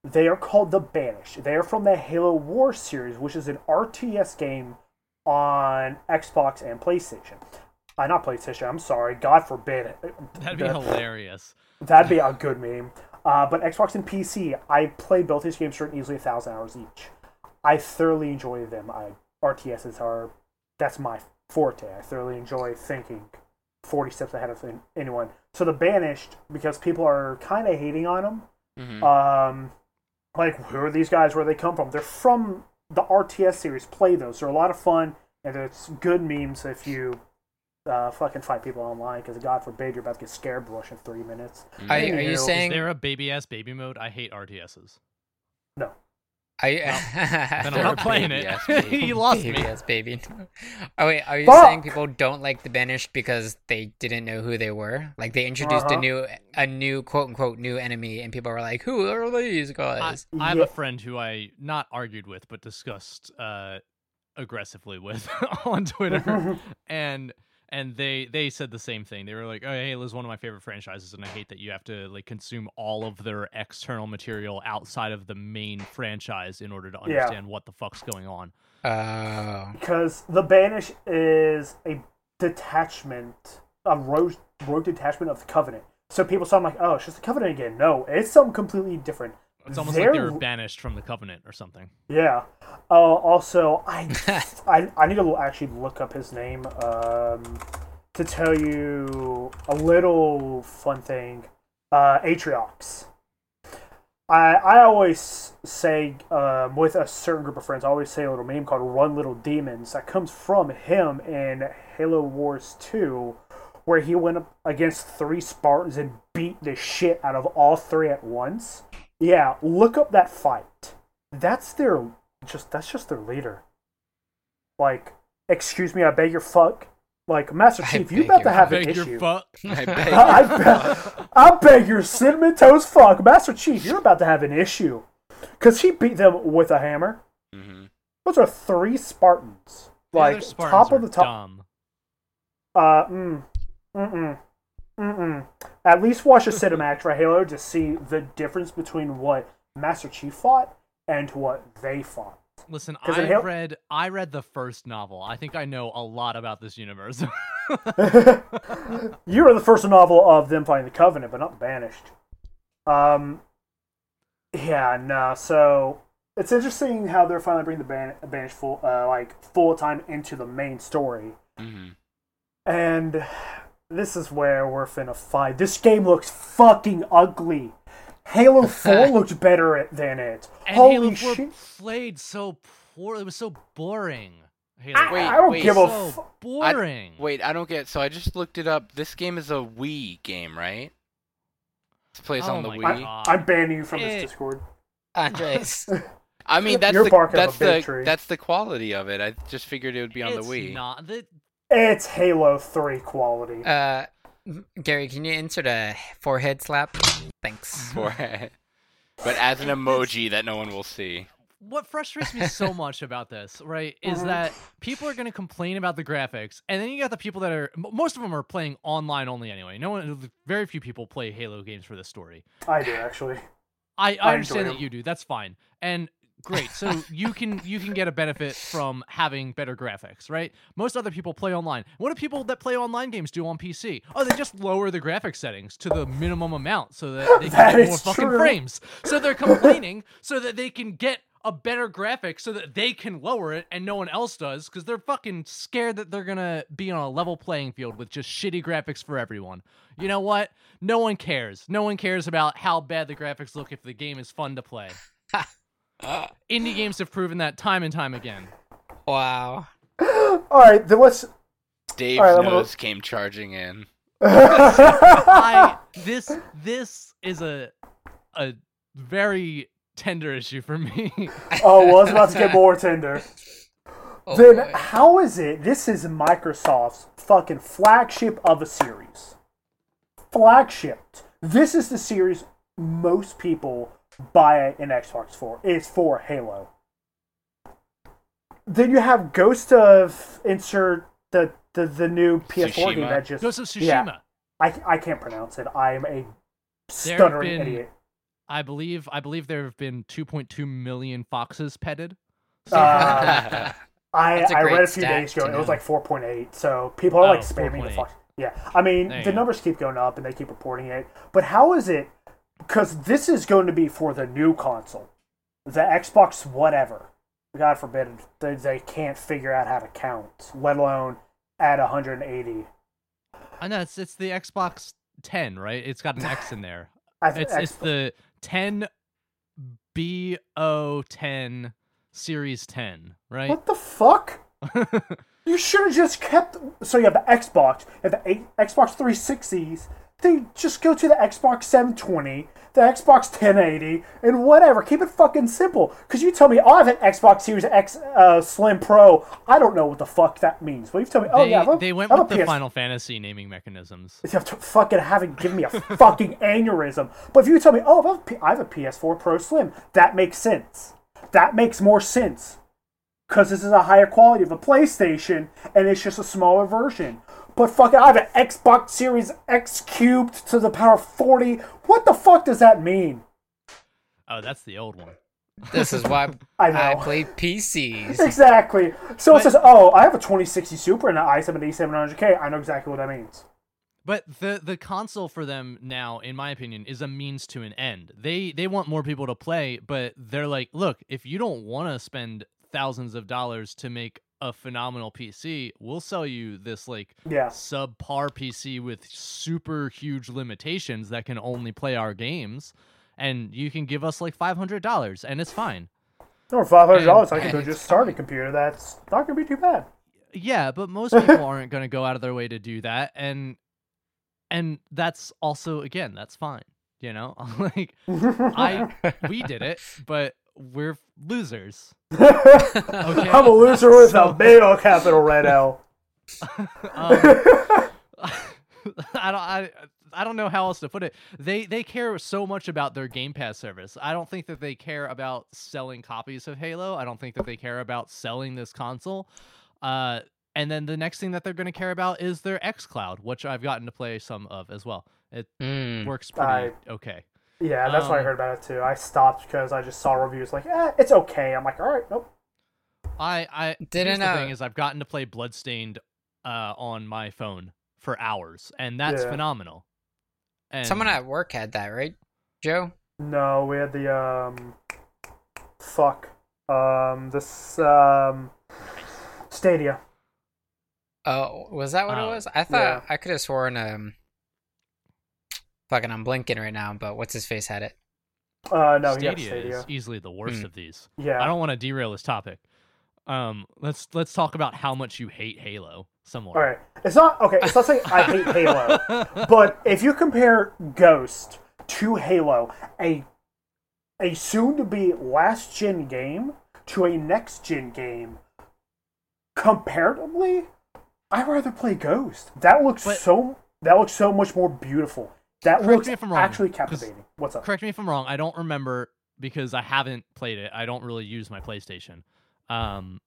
they are called the Banished. They are from the Halo War series, which is an RTS game on Xbox and PlayStation. Uh, not PlayStation. I'm sorry. God forbid. It. That'd be The- hilarious. That'd be a good meme. Uh, but Xbox and PC, I play both these games for easily a thousand hours each. I thoroughly enjoy them. I RTSs are that's my forte. I thoroughly enjoy thinking forty steps ahead of anyone. So the banished, because people are kind of hating on them. Mhm. Um, like who are these guys? Where they come from? They're from the RTS series. Play those. They're a lot of fun, and it's good memes if you uh, fucking fight people online. Because God forbid you're about to get scared brush in three minutes. Are, are you Anywho, is Is there a baby ass baby mode? I hate RTSs. No. Are you, Then I'm They're not playing baby it. ass baby. lost baby, me. yes, baby. Oh wait, are you Fuck! saying people don't like the banished because they didn't know who they were? Like they introduced Uh-huh. a new, a new quote unquote new enemy, and people were like, "Who are these guys?" I have a friend who I not argued with, but discussed uh, aggressively with on Twitter, and and they they said the same thing. They were like, "Oh, Halo's one of my favorite franchises, and I hate that you have to like consume all of their external material outside of the main franchise in order to Yeah. understand what the fuck's going on." Oh, because the banish is a detachment, a rogue, rogue detachment of the covenant. So people sound like, oh, it's just the covenant again. No, it's something completely different. It's almost like they were banished from the Covenant or something. Yeah. Uh, also, I, I I need to actually look up his name um, to tell you a little fun thing. Uh, Atriox. I I always say um, with a certain group of friends, I always say a little meme called "Run Little Demons" that comes from him in Halo Wars Two, where he went up against three Spartans and beat the shit out of all three at once. Yeah, look up that fight. That's their just that's just their leader. Like, excuse me, I beg your fuck. Like, Master Chief, you beg about to your have an Beg your issue. fuck. I beg I, you. beg, I beg your cinnamon toast fuck, Master Chief, you're about to have an issue. Cause he beat them with a hammer. Mhm. Those are three Spartans. Like other Spartans top of the top. Dumb. Uh, mm, mm-mm, mm-mm. At least watch a cinematic for Halo to see the difference between what Master Chief fought and what they fought. Listen, I Halo- read I read the first novel. I think I know a lot about this universe. you are the first novel of them fighting the Covenant, but not Banished. Um, yeah, no. So it's interesting how they're finally bringing the ban- Banished full, uh, like full time into the main story. Mhm. And this is where we're finna fight. This game looks fucking ugly. Halo 4 looked better than it. And Holy Halo 4 shit. played so poor. It was so boring. Halo I, Wait, I don't wait, give a so fuck. boring. Wait, I don't get. So I just looked it up. This game is a Wii game, right? This plays Oh on the my Wii. God. I'm banning you from Eh. this Discord. Andres. I mean, that's You're the that's the tree. that's the quality of it. I just figured it would be on it's the Wii. not. The, It's Halo 3 quality. uh, Gary, can you insert a forehead slap? Thanks. For it. But as an emoji that no one will see. what frustrates me so much about this, right, is Mhm. that people are going to complain about the graphics, and then you got the people that are most of them are playing online only anyway. No one, very few people play Halo games for the story. I do, actually. I, I I understand that you do. That's fine. And great. So you can you can get a benefit from having better graphics, right? Most other people play online. What do people that play online games do on PC? Oh, they just lower the graphics settings to the minimum amount so that they That can get more is fucking frames. So they're complaining so that they can get a better graphic so that they can lower it and no one else does because they're fucking scared that they're gonna be on a level playing field with just shitty graphics for everyone. You know what? No one cares. No one cares about how bad the graphics look if the game is fun to play. Indie games have proven that time and time again. Wow. Alright, then let's. Dave's All right, I'm gonna- came charging in. I this this is a a very tender issue for me. oh, well, it's about to get more tender. Oh, then boy. how is it? This is Microsoft's fucking flagship of a series. Flagship. This is the series most people buy an Xbox for. It's for Halo. Then you have Ghost of insert the the, the new PS4 game that just Ghost of Tsushima. Yeah. I I can't pronounce it. I am a stuttering been- idiot. I believe I believe there have been 2.2 million foxes petted. So Uh, I, That's a I great read a few days ago to and it was like 4.8. So people are Oh, like spamming the 4.8. fuck. Yeah, I mean the go. numbers keep going up and they keep reporting it. But how is it? Because this is going to be for the new console, the Xbox whatever. God forbid they, they can't figure out how to count, let alone add 180. I know it's it's the Xbox 10, right? It's got an X in there. I th- It's it's the 10 BO10 Series 10, right? what the fuck? You should have just kept. So you have the Xbox, you have the Xbox 360s. Then just go to the Xbox 720, the Xbox 1080, and whatever. Keep it fucking simple. Because you tell me, oh, I have an Xbox Series X uh, Slim Pro. I don't know what the fuck that means. But you tell me, oh they, yeah, I have a- they went I have with a the PS Final Fantasy naming mechanisms. You have to fucking having given me a fucking aneurysm. But if you tell me, oh, I have, a P- I have a PS4 Pro Slim, that makes sense. That makes more sense. Because this is a higher quality of a PlayStation, and it's just a smaller version. But fucking, I have an Xbox Series X cubed to the power of 40. What the fuck does that mean? Oh, that's the old one. This is why I I, play PCs. Exactly. So it says, oh, I have a 2060 Super and an i7 8700K. I know exactly what that means. But the the console for them now, in my opinion, is a means to an end. They they want more people to play, but they're like, look, if you don't want to spend thousands of dollars to make a phenomenal PC, we'll sell you this like Yeah. subpar PC with super huge limitations that can only play our games, and you can give us like five hundred dollars, and it's fine. Or $500, I can go just start a computer. That's not to be too bad. Yeah, but most people aren't to go out of their way to do that, and and that's also again that's fine. You know, like I we did it, but we're losers. I'm a loser with So- a big old capital red L. Um, I don't I, I don't know how else to put it. They they care so much about their Game Pass service. I don't think that they care about selling copies of Halo. I don't think that they care about selling this console. Uh and then the next thing that they're going to care about is their xCloud, which I've gotten to play some of as well. It Mm. works pretty I- okay. Yeah, that's what I Um, heard about it too. I stopped because I just saw reviews like, eh, it's okay. I'm like, all right, nope. I I Didn't here's the thing is I've gotten to play Bloodstained uh on my phone for hours, and that's Yeah. phenomenal. And Someone at work had that, right, Joe? No, we had the um, fuck, um, this um, Stadia. Oh, was that what it Oh. was? I thought Yeah. I could have sworn. Um, fucking, I'm blinking right now. But what's his face had it? Uh, no, he got Stadia, Stadia. is easily the worst Hmm. of these. Yeah. I don't want to derail this topic. Um, let's let's talk about how much you hate Halo some more. All right. It's not okay. It's not saying I hate Halo, but if you compare Ghost to Halo, a a soon-to-be last-gen game to a next-gen game, comparatively, I'd rather play Ghost. That looks But- so. That looks so much more beautiful. That Correct looks me if I'm wrong, actually 'cause- captivating. What's up? Correct me if I'm wrong. I don't remember because I haven't played it. I don't really use my PlayStation. Um,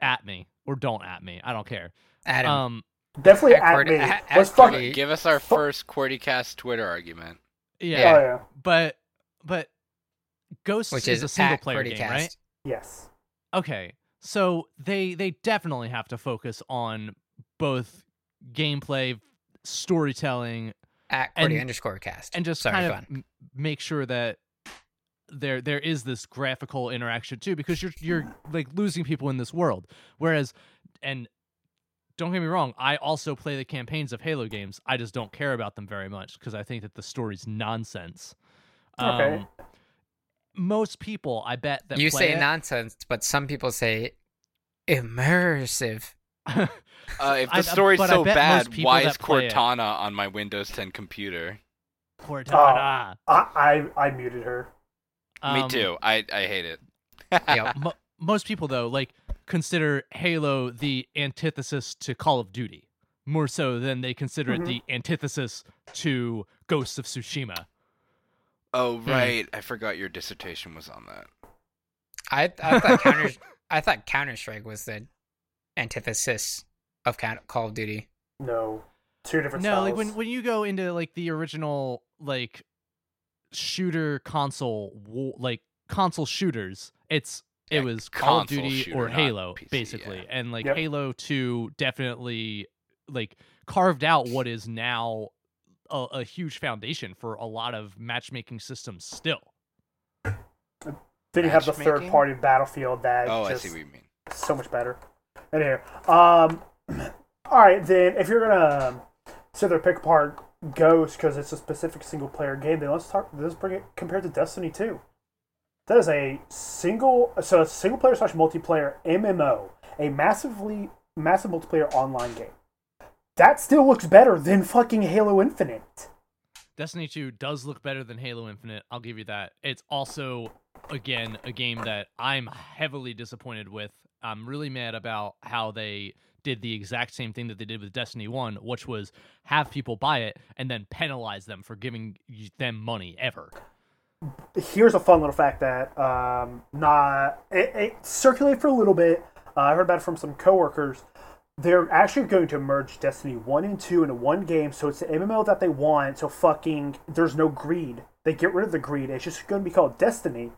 at me or don't at me. I don't care. Adam. Um, Definitely At at Cordy- me. at- at Let's fuck. Cordy- Give us our Fu- first QWERTYcast Twitter argument. yeah, Oh yeah. but but Ghost which is, is a single at player game, right? Yes. Okay, so they they definitely have to focus on both gameplay, storytelling, At And- underscore cast. and just Sorry, kind of m- make sure that there there is this graphical interaction too because you're you're like losing people in this world whereas and don't get me wrong i also play the campaigns of halo games i just don't care about them very much because i think that the story's nonsense Okay. um, most people i bet that You play say it- nonsense, but some people say immersive. Uh, if the story's I so bad, why is Cortana on my Windows 10 computer? Cortana. I I, I muted her. Me Um, too. I, I hate it. Yep. mo- most people though like consider halo the antithesis to call of duty more so than they consider Mhm. it the antithesis to ghosts of tsushima Oh Hmm. right, I forgot your dissertation was on that. I I thought Counter I thought Counter Strike was the antithesis of Call of Duty. No. Two different no styles. like when when you go into like the original like shooter console like console shooters it's it Yeah, was call of duty shooter, or halo PC, basically yeah. and like Yep. halo 2 definitely like carved out what is now a, a huge foundation for a lot of matchmaking systems still then you have the third party battlefield that Oh, just I see what you mean. so much better. Anyway, um, all right then. If you're gonna sit there pick apart Ghost because it's a specific single player game, then let's talk. Let's bring it compared to Destiny Two. That is a single, so a single player slash multiplayer MMO, a massively massive multiplayer online game. That still looks better than fucking Halo Infinite. Destiny 2 does look better than Halo Infinite. I'll give you that. It's also, again, a game that I'm heavily disappointed with. I'm really mad about how they did the exact same thing that they did with Destiny 1, which was have people buy it and then penalize them for giving them money ever. here's a fun little fact that um, not it, it circulated for a little bit. Uh, I heard about it from some coworkers. They're actually going to merge Destiny one and two into one game, so it's the MMO that they want. So fucking, there's no greed. They get rid of the greed. It's just going to be called Destiny,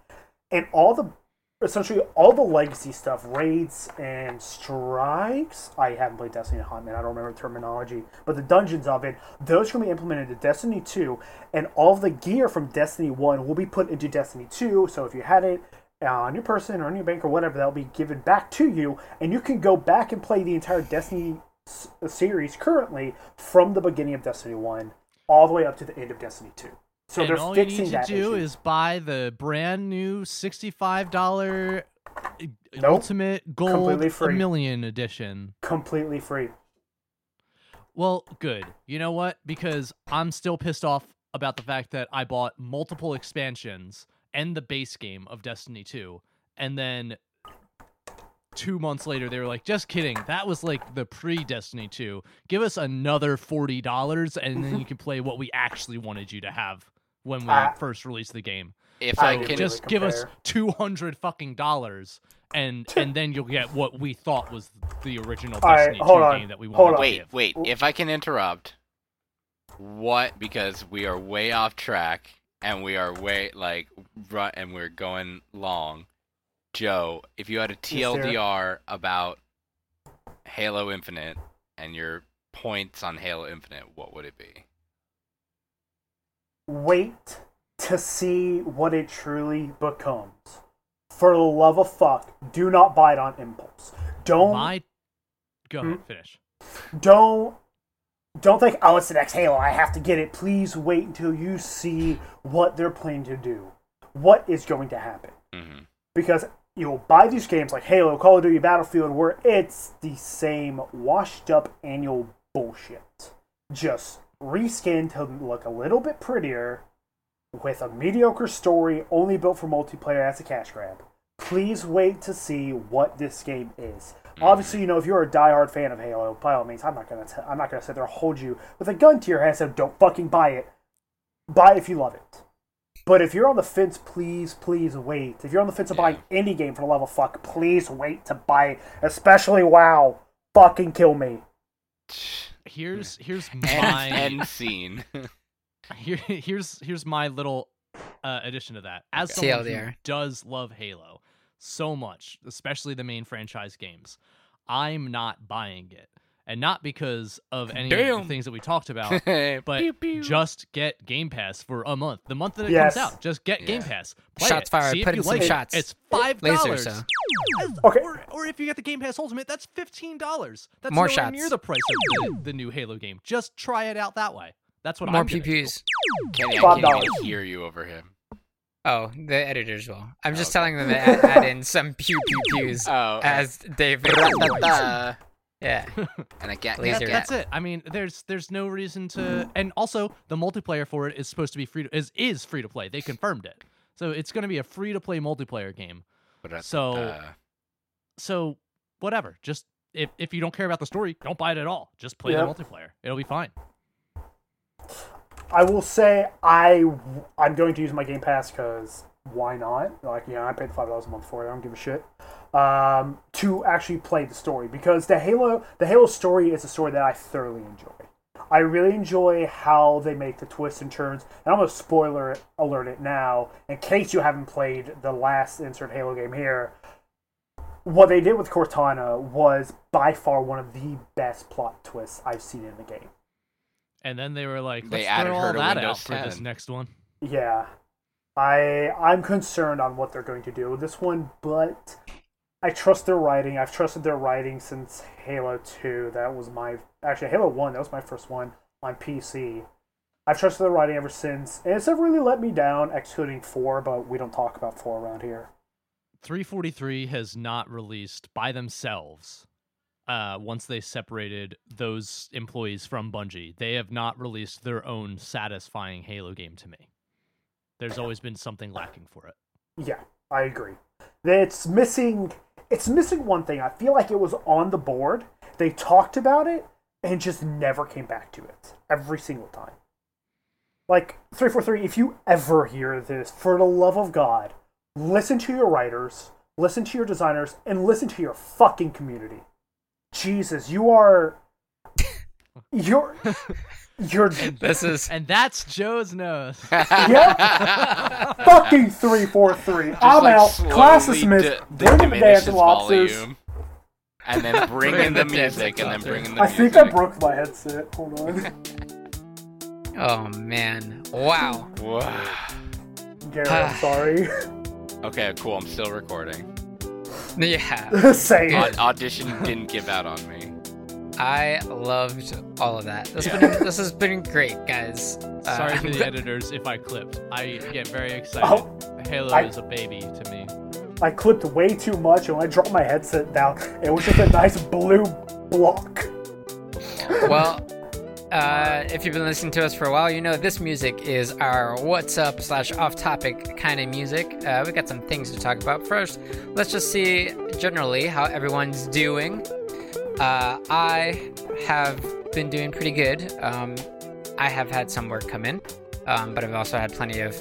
and all the essentially all the legacy stuff, raids and strikes. I haven't played Destiny in a hot minute. I don't remember terminology, but the dungeons of it, those to be implemented into Destiny 2, and all the gear from Destiny 1 will be put into Destiny 2. So if you had it uh, on your person or on your bank or whatever, that'll be given back to you, and you can go back and play the entire Destiny s- series currently from the beginning of Destiny 1 all the way up to the end of Destiny 2. So and they're all you need to do issue. is buy the brand new $65 uh, Nope. Ultimate Gold a. Million Edition. completely free. Well, good. You know what? Because I'm still pissed off about the fact that I bought multiple expansions and the base game of Destiny 2, and then two months later they were like, "Just kidding. That was like the pre-Destiny 2. Give us another forty dollars, and then you can play what we actually wanted you to have when we Ah. first released the game. If I I can, Just really give us two hundred fucking dollars." And and then you'll get what we thought was the original All right, Destiny hold 2 on, game that we hold wanted on. wait, give. wait. If I can interrupt, what? Because we are way off track, and we are way like run, and we're going long. Joe, if you had a TLDR about Halo Infinite and your points on Halo Infinite, what would it be? Wait to see what it truly becomes. For the love of fuck, do not buy it on impulse. Don't My Go ahead, finish. don't don't think oh it's the next halo i have to get it. Please wait until you see what they're planning to do. What is going to happen? Hmm because you'll buy these games like halo call of duty battlefield where it's the same washed up annual bullshit. Just reskinned to look a little bit prettier with a mediocre story only built for multiplayer as a cash grab please wait to see what this game is. Mm-hmm. Obviously, you know if you're a diehard fan of Halo, by all means, I'm not gonna t- I'm not gonna sit there and hold you with a gun to your head and say don't fucking buy it. Buy it if you love it. But if you're on the fence, please, please wait. If you're on the fence of buying any game for the love of fuck, please wait to buy it. Especially WoW. Fucking kill me. Here's here's my end scene. here, here's here's my little uh, addition to that. As someone who does love Halo so much, especially the main franchise games, I'm not buying it, and not because of any of the things that we talked about. But Pew, pew. just get Game Pass for a month. The month that it Yes. comes out, just get Game Pass. Play Shots it. fired, See if put you in some like it. shots. It's five Laser, dollars. so. Okay. Or, or if you get the Game Pass Ultimate, that's fifteen dollars. That's More nowhere shots. near the price of the, the new Halo game. Just try it out that way. That's what More I'm gonna. PPs. Kenny, I can't even hear you over him. Oh, the editors will. I'm just Okay. telling them to add, add in some pew pew pews Oh, as Dave. Yeah. and I get Laser. That- that's it. I mean, there's there's no reason to, and also the multiplayer for it is supposed to be free to, is is free to play. They confirmed it, so it's going to be a free to play multiplayer game. So- Uh, So whatever, just if if you don't care about the story, don't buy it at all. Just play Yep. the multiplayer. It'll be fine. I will say I I'm going to use my Game Pass because why not? Like you know, I paid five dollars a month for it. I don't give a shit. Um, to actually play the story because the Halo the Halo story is a story that I thoroughly enjoy. I really enjoy how they make the twists and turns. And I'm gonna spoiler it, alert it now in case you haven't played the last insert Halo game here. What they did with Cortana was by far one of the best plot twists I've seen in the game. And then they were like, They let's added throw her to that out Windows for this 10. next one. Yeah. I I'm concerned on what they're going to do with this one, but I trust their writing. I've trusted their writing since Halo 2. That was my actually Halo 1, that was my first one on PC. I've trusted their writing ever since, and it's never really let me down, excluding 4, but we don't talk about 4 around here. 343 has not released by themselves. Uh, once they separated those employees from Bungie, they have not released their own satisfying Halo game to me. There's always been something lacking for it. Yeah, I agree. It's missing it's missing one thing. I feel like it was on the board. They talked about it and just never came back to it every single time. Like 343, if you ever hear this, for the love of God, listen to your writers, listen to your designers, and listen to your fucking community. Jesus, you are you're you're This is And that's Joe's nose. yeah. fucking 343. I'm like, out. Class slowly dismissed. di- Bring in the diminish dancing its lobsters. volume, and then bring Bring in the the music, and then lobsters. bring in the I music. think I broke my headset. Hold on. oh man, wow. Wow. Garrett, I'm sorry. Okay, cool. I'm still recording. Yeah, Say Au- it. audition didn't give out on me. I loved all of that. This, has been, this has been great, guys. Uh, Sorry I'm the editors if I clipped. I get very excited. Oh, Halo I- is a baby to me. I clipped way too much, and when I dropped my headset down, it was just a nice blue block. well, uh, if you've been listening to us for a while, you know this music is our what's up slash off topic kind of music. Uh, we got some things to talk about. First, let's just see generally how everyone's doing. Uh, I have been doing pretty good. Um, I have had some work come in, um, but I've also had plenty of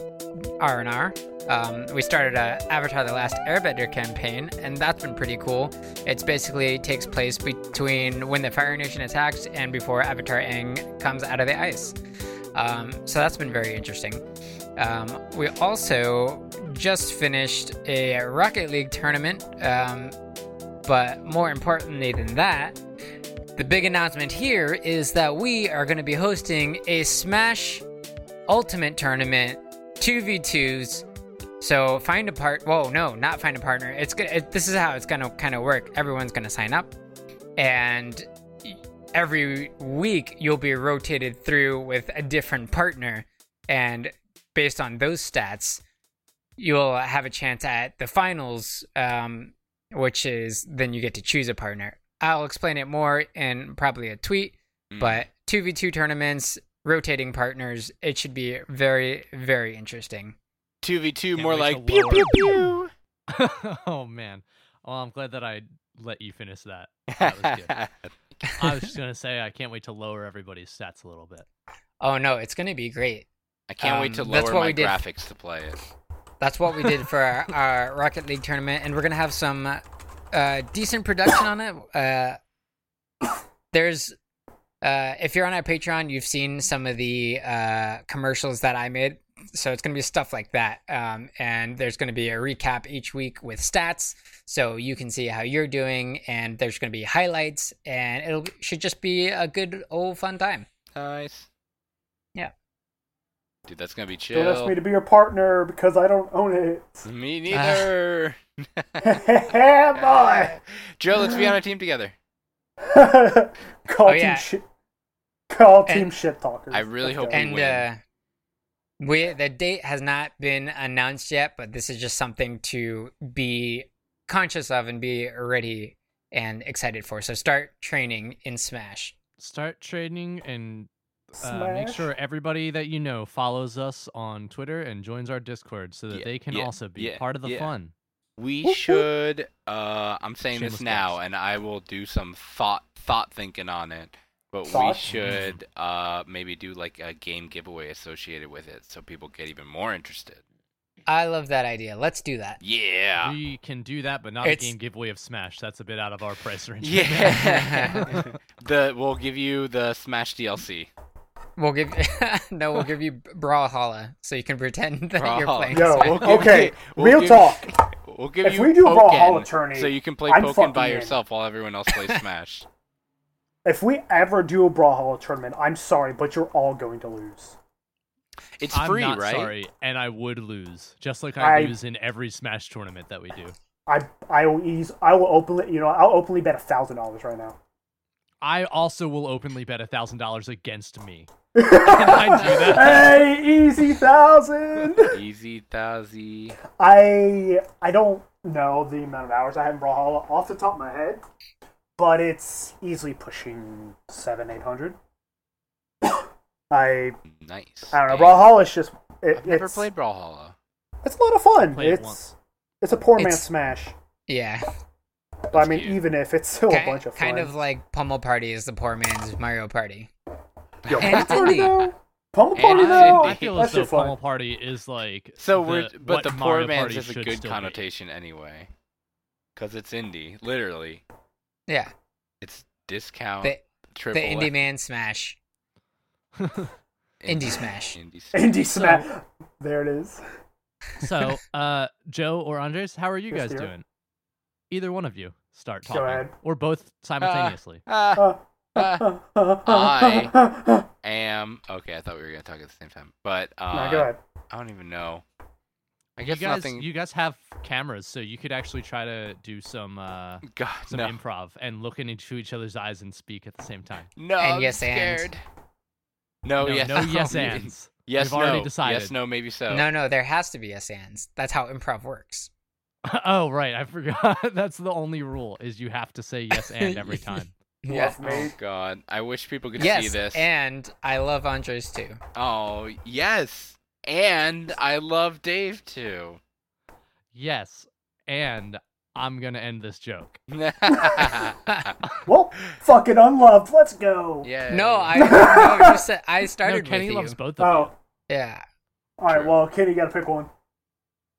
R and R. Um, we started a Avatar: The Last Airbender campaign, and that's been pretty cool. It's basically takes place between when the Fire Nation attacks and before Avatar Aang comes out of the ice. Um, so that's been very interesting. Um, we also just finished a Rocket League tournament, but more importantly than that, the big announcement here is that we are going to be hosting a Smash Ultimate Tournament 2v2s. So find a part. Whoa, no, not find a partner. It's good. It, this is how it's gonna kind of work. Everyone's gonna sign up. and every week you'll be rotated through with a different partner, and based on those stats, you'll have a chance at the finals, um, which is then you get to choose a partner. I'll explain it more in probably a tweet, Mm. but 2v2 tournaments, rotating partners, it should be very, very interesting. 2v2 Can't more like pew pew pew. oh man. Well, I'm glad that I let you finish that. That was good. I was just gonna say I can't wait to lower everybody's stats a little bit. Oh no, it's going to be great. I can't wait to Um, that's lower what my we did. graphics to play it. That's what we did for our, our Rocket League tournament, and we're gonna have some uh, decent production on it. Uh, there's, uh, if you're on our Patreon, you've seen some of the uh, commercials that I made. So it's gonna be stuff like that, um, and there's gonna be a recap each week with stats, so you can see how you're doing, and there's gonna be highlights, and it'll should just be a good old fun time. Nice. Yeah. Dude, that's gonna be chill. Don't ask me to be your partner because I don't own it. Me neither. Boy. Joe, let's be on a team together. Call Oh, team yeah. shit. Call And- team shit talkers. I really Let's hope go. we and win. uh we the date has not been announced yet but this is just something to be conscious of and be ready and excited for so start training in smash Start training and uh, make sure everybody that you know follows us on Twitter and joins our Discord so that Yeah, they can yeah, also be yeah, part of the yeah. fun. We should. Uh, I'm saying Shameless this now, plugs. and I will do some thought thought thinking on it. But we should uh maybe do like a game giveaway associated with it, so people get even more interested. i love that idea let's do that Yeah. We can do that, but not It's- a game giveaway of Smash. That's a bit out of our price range. Yeah. the we'll give you the Smash DLC. We'll give no we'll give you brawlhalla so you can pretend that you're playing Yo, Smash. We'll give okay, we'll real give- talk. We'll give If you we do a Brawlhalla Pokken, tourney, so you can play I'm Pokken by fucking in. yourself while everyone else plays Smash. If we ever do a Brawlhalla tournament, I'm sorry, but you're all going to lose. It's I'm free, not right? sorry, and I would lose, just like I, I- lose in every Smash tournament that we do. I I will ease. I will openly. You know, I'll openly bet a thousand dollars right now. I also will openly bet a thousand dollars against me. I do that? Hey, easy thousand. Easy Thousie. I I don't know the amount of hours I have in Brawlhalla off the top of my head, but it's easily pushing seven, eight hundred. I Nice. I don't know. Dang. Brawlhalla is just it, I've never it's, played Brawlhalla. It's a lot of fun. played it It's once. it's a poor man's It's- smash. yeah But I mean, cute. even if it's still a bunch of fun. kind of like pummel party is the poor man's mario party Yo, And it's Party though. Pummel Party it's though. indie. I feel That as though shit. Pummel Party is like So the, we're but what the poor Mario man's Party is a good still be. connotation anyway, because it's indie. Literally, yeah it's discount the, triple. the indie F- man smash Indie Smash. Indie Smash. Indie So- There it is. so, uh, Joe or Andres, how are you Yes, guys dear. doing? Either one of you start Go talking, ahead. or both simultaneously. Ah, Uh, Uh, I. I- am okay. I thought we were gonna talk at the same time, but uh, no, go ahead. I don't even know. I you guess guys, nothing. you guys have cameras, so you could actually try to do some uh, God, some no, improv and look into each other's eyes and speak at the same time. no, And I'm yes, and. No, no, yes, no, yes, maybe- ands. Yes, We've already no. decided. Yes, no, maybe so. No, no, there has to be a sans. That's how improv works. oh, right, I forgot. That's the only rule: is you have to say yes and every time. Love Oh me. God, I wish people could yes, see this. and I love Andres too. Oh yes, and I love Dave too. Yes, and I'm gonna end this joke. yeah. Well, fucking unloved. Let's go. Yeah. No, I no, you said I No, started Kenny with you. loves both of them. Oh, Yeah. all right. True. Well, Kenny, you gotta pick one.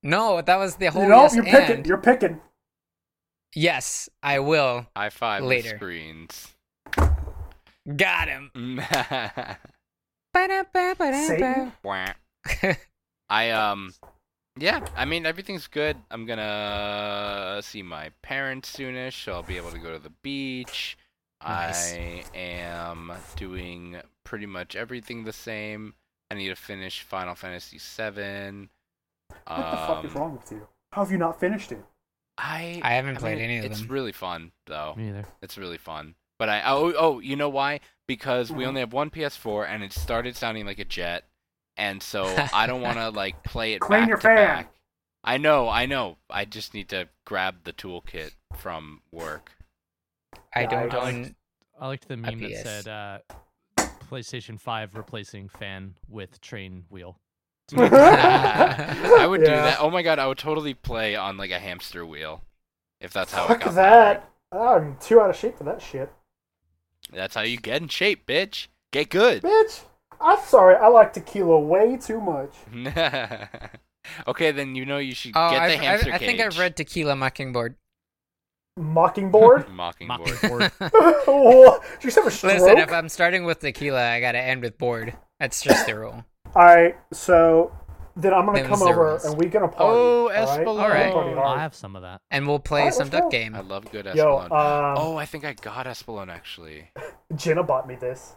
No, that was the whole You know, yes you're and. picking. You're picking. Yes, I will. I five Later. the screens. Got him. Satan? I um yeah, I mean everything's good. I'm gonna see my parents soonish, so I'll be able to go to the beach. Nice. I am doing pretty much everything the same. I need to finish Final Fantasy VII. What the fuck is Um, wrong with you? How have you not finished it? I I haven't played mean, any of it's them. It's really fun though. Me either. It's really fun. But I oh oh you know why? Because we Mhm. only have one PS4 and it started sounding like a jet, and so I don't want to like play it Clean back your to fan. back. I know, I know. I just need to grab the toolkit from work. I don't I own. I liked the meme that said uh, PlayStation 5 replacing fan with train wheel. I would do that. Oh my god, I would totally play on like a hamster wheel, if that's how it Fuck got that. Ah, I'm too out of shape for that shit. That's how you get in shape, bitch. Get good. Bitch, I'm sorry. I like tequila way too much. okay, then you know you should Oh, get the I've, hamster I've, I think I've read Tequila Mockingbird. Mockingbird? Mockingbird. what? Did you just have a stroke? Listen, if I'm starting with tequila, I gotta end with board. That's just the rule. All right, so then I'm gonna Them's come over rules. and we gonna party. Oh, all right? Espolon. All right. Party Oh, hard. I have some of that. And we'll play Alright, some let's duck go. game. I love good Yo, um, oh, I think I got Espolon actually. Jenna bought me this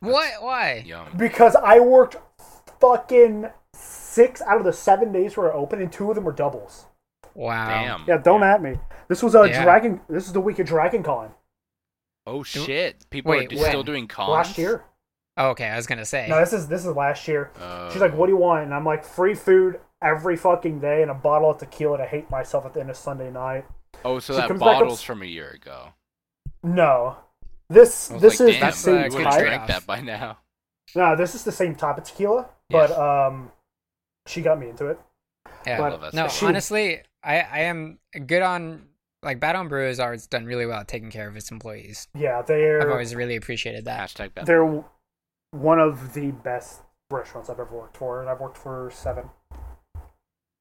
What? Why? Yum. because I worked fucking six out of the seven days were open, and two of them were doubles. Wow. Damn. Yeah, don't at me. This was a Yeah. dragon. This is the week of Dragon Con Oh shit! People Wait, are d- still doing cons. last year. Oh, okay, I was gonna say. No, this is this is last year. Oh. She's like, "What do you want?" And I'm like, "Free food every fucking day and a bottle of tequila to hate myself at the end of Sunday night." Oh, so She that comes back up bottle's from a year ago. No, this this like, is damn, the same uh, we good would have type. trade-off. drank that by now. No, this is the same type of tequila, but um, she got me into it. yeah. but- love that No. She- honestly, I I am good on like Bad on Brew has always done really well at taking care of its employees. Yeah, they're. I've always really appreciated that. Hashtag bad. they're one of the best restaurants I've ever worked for, and I've worked for seven.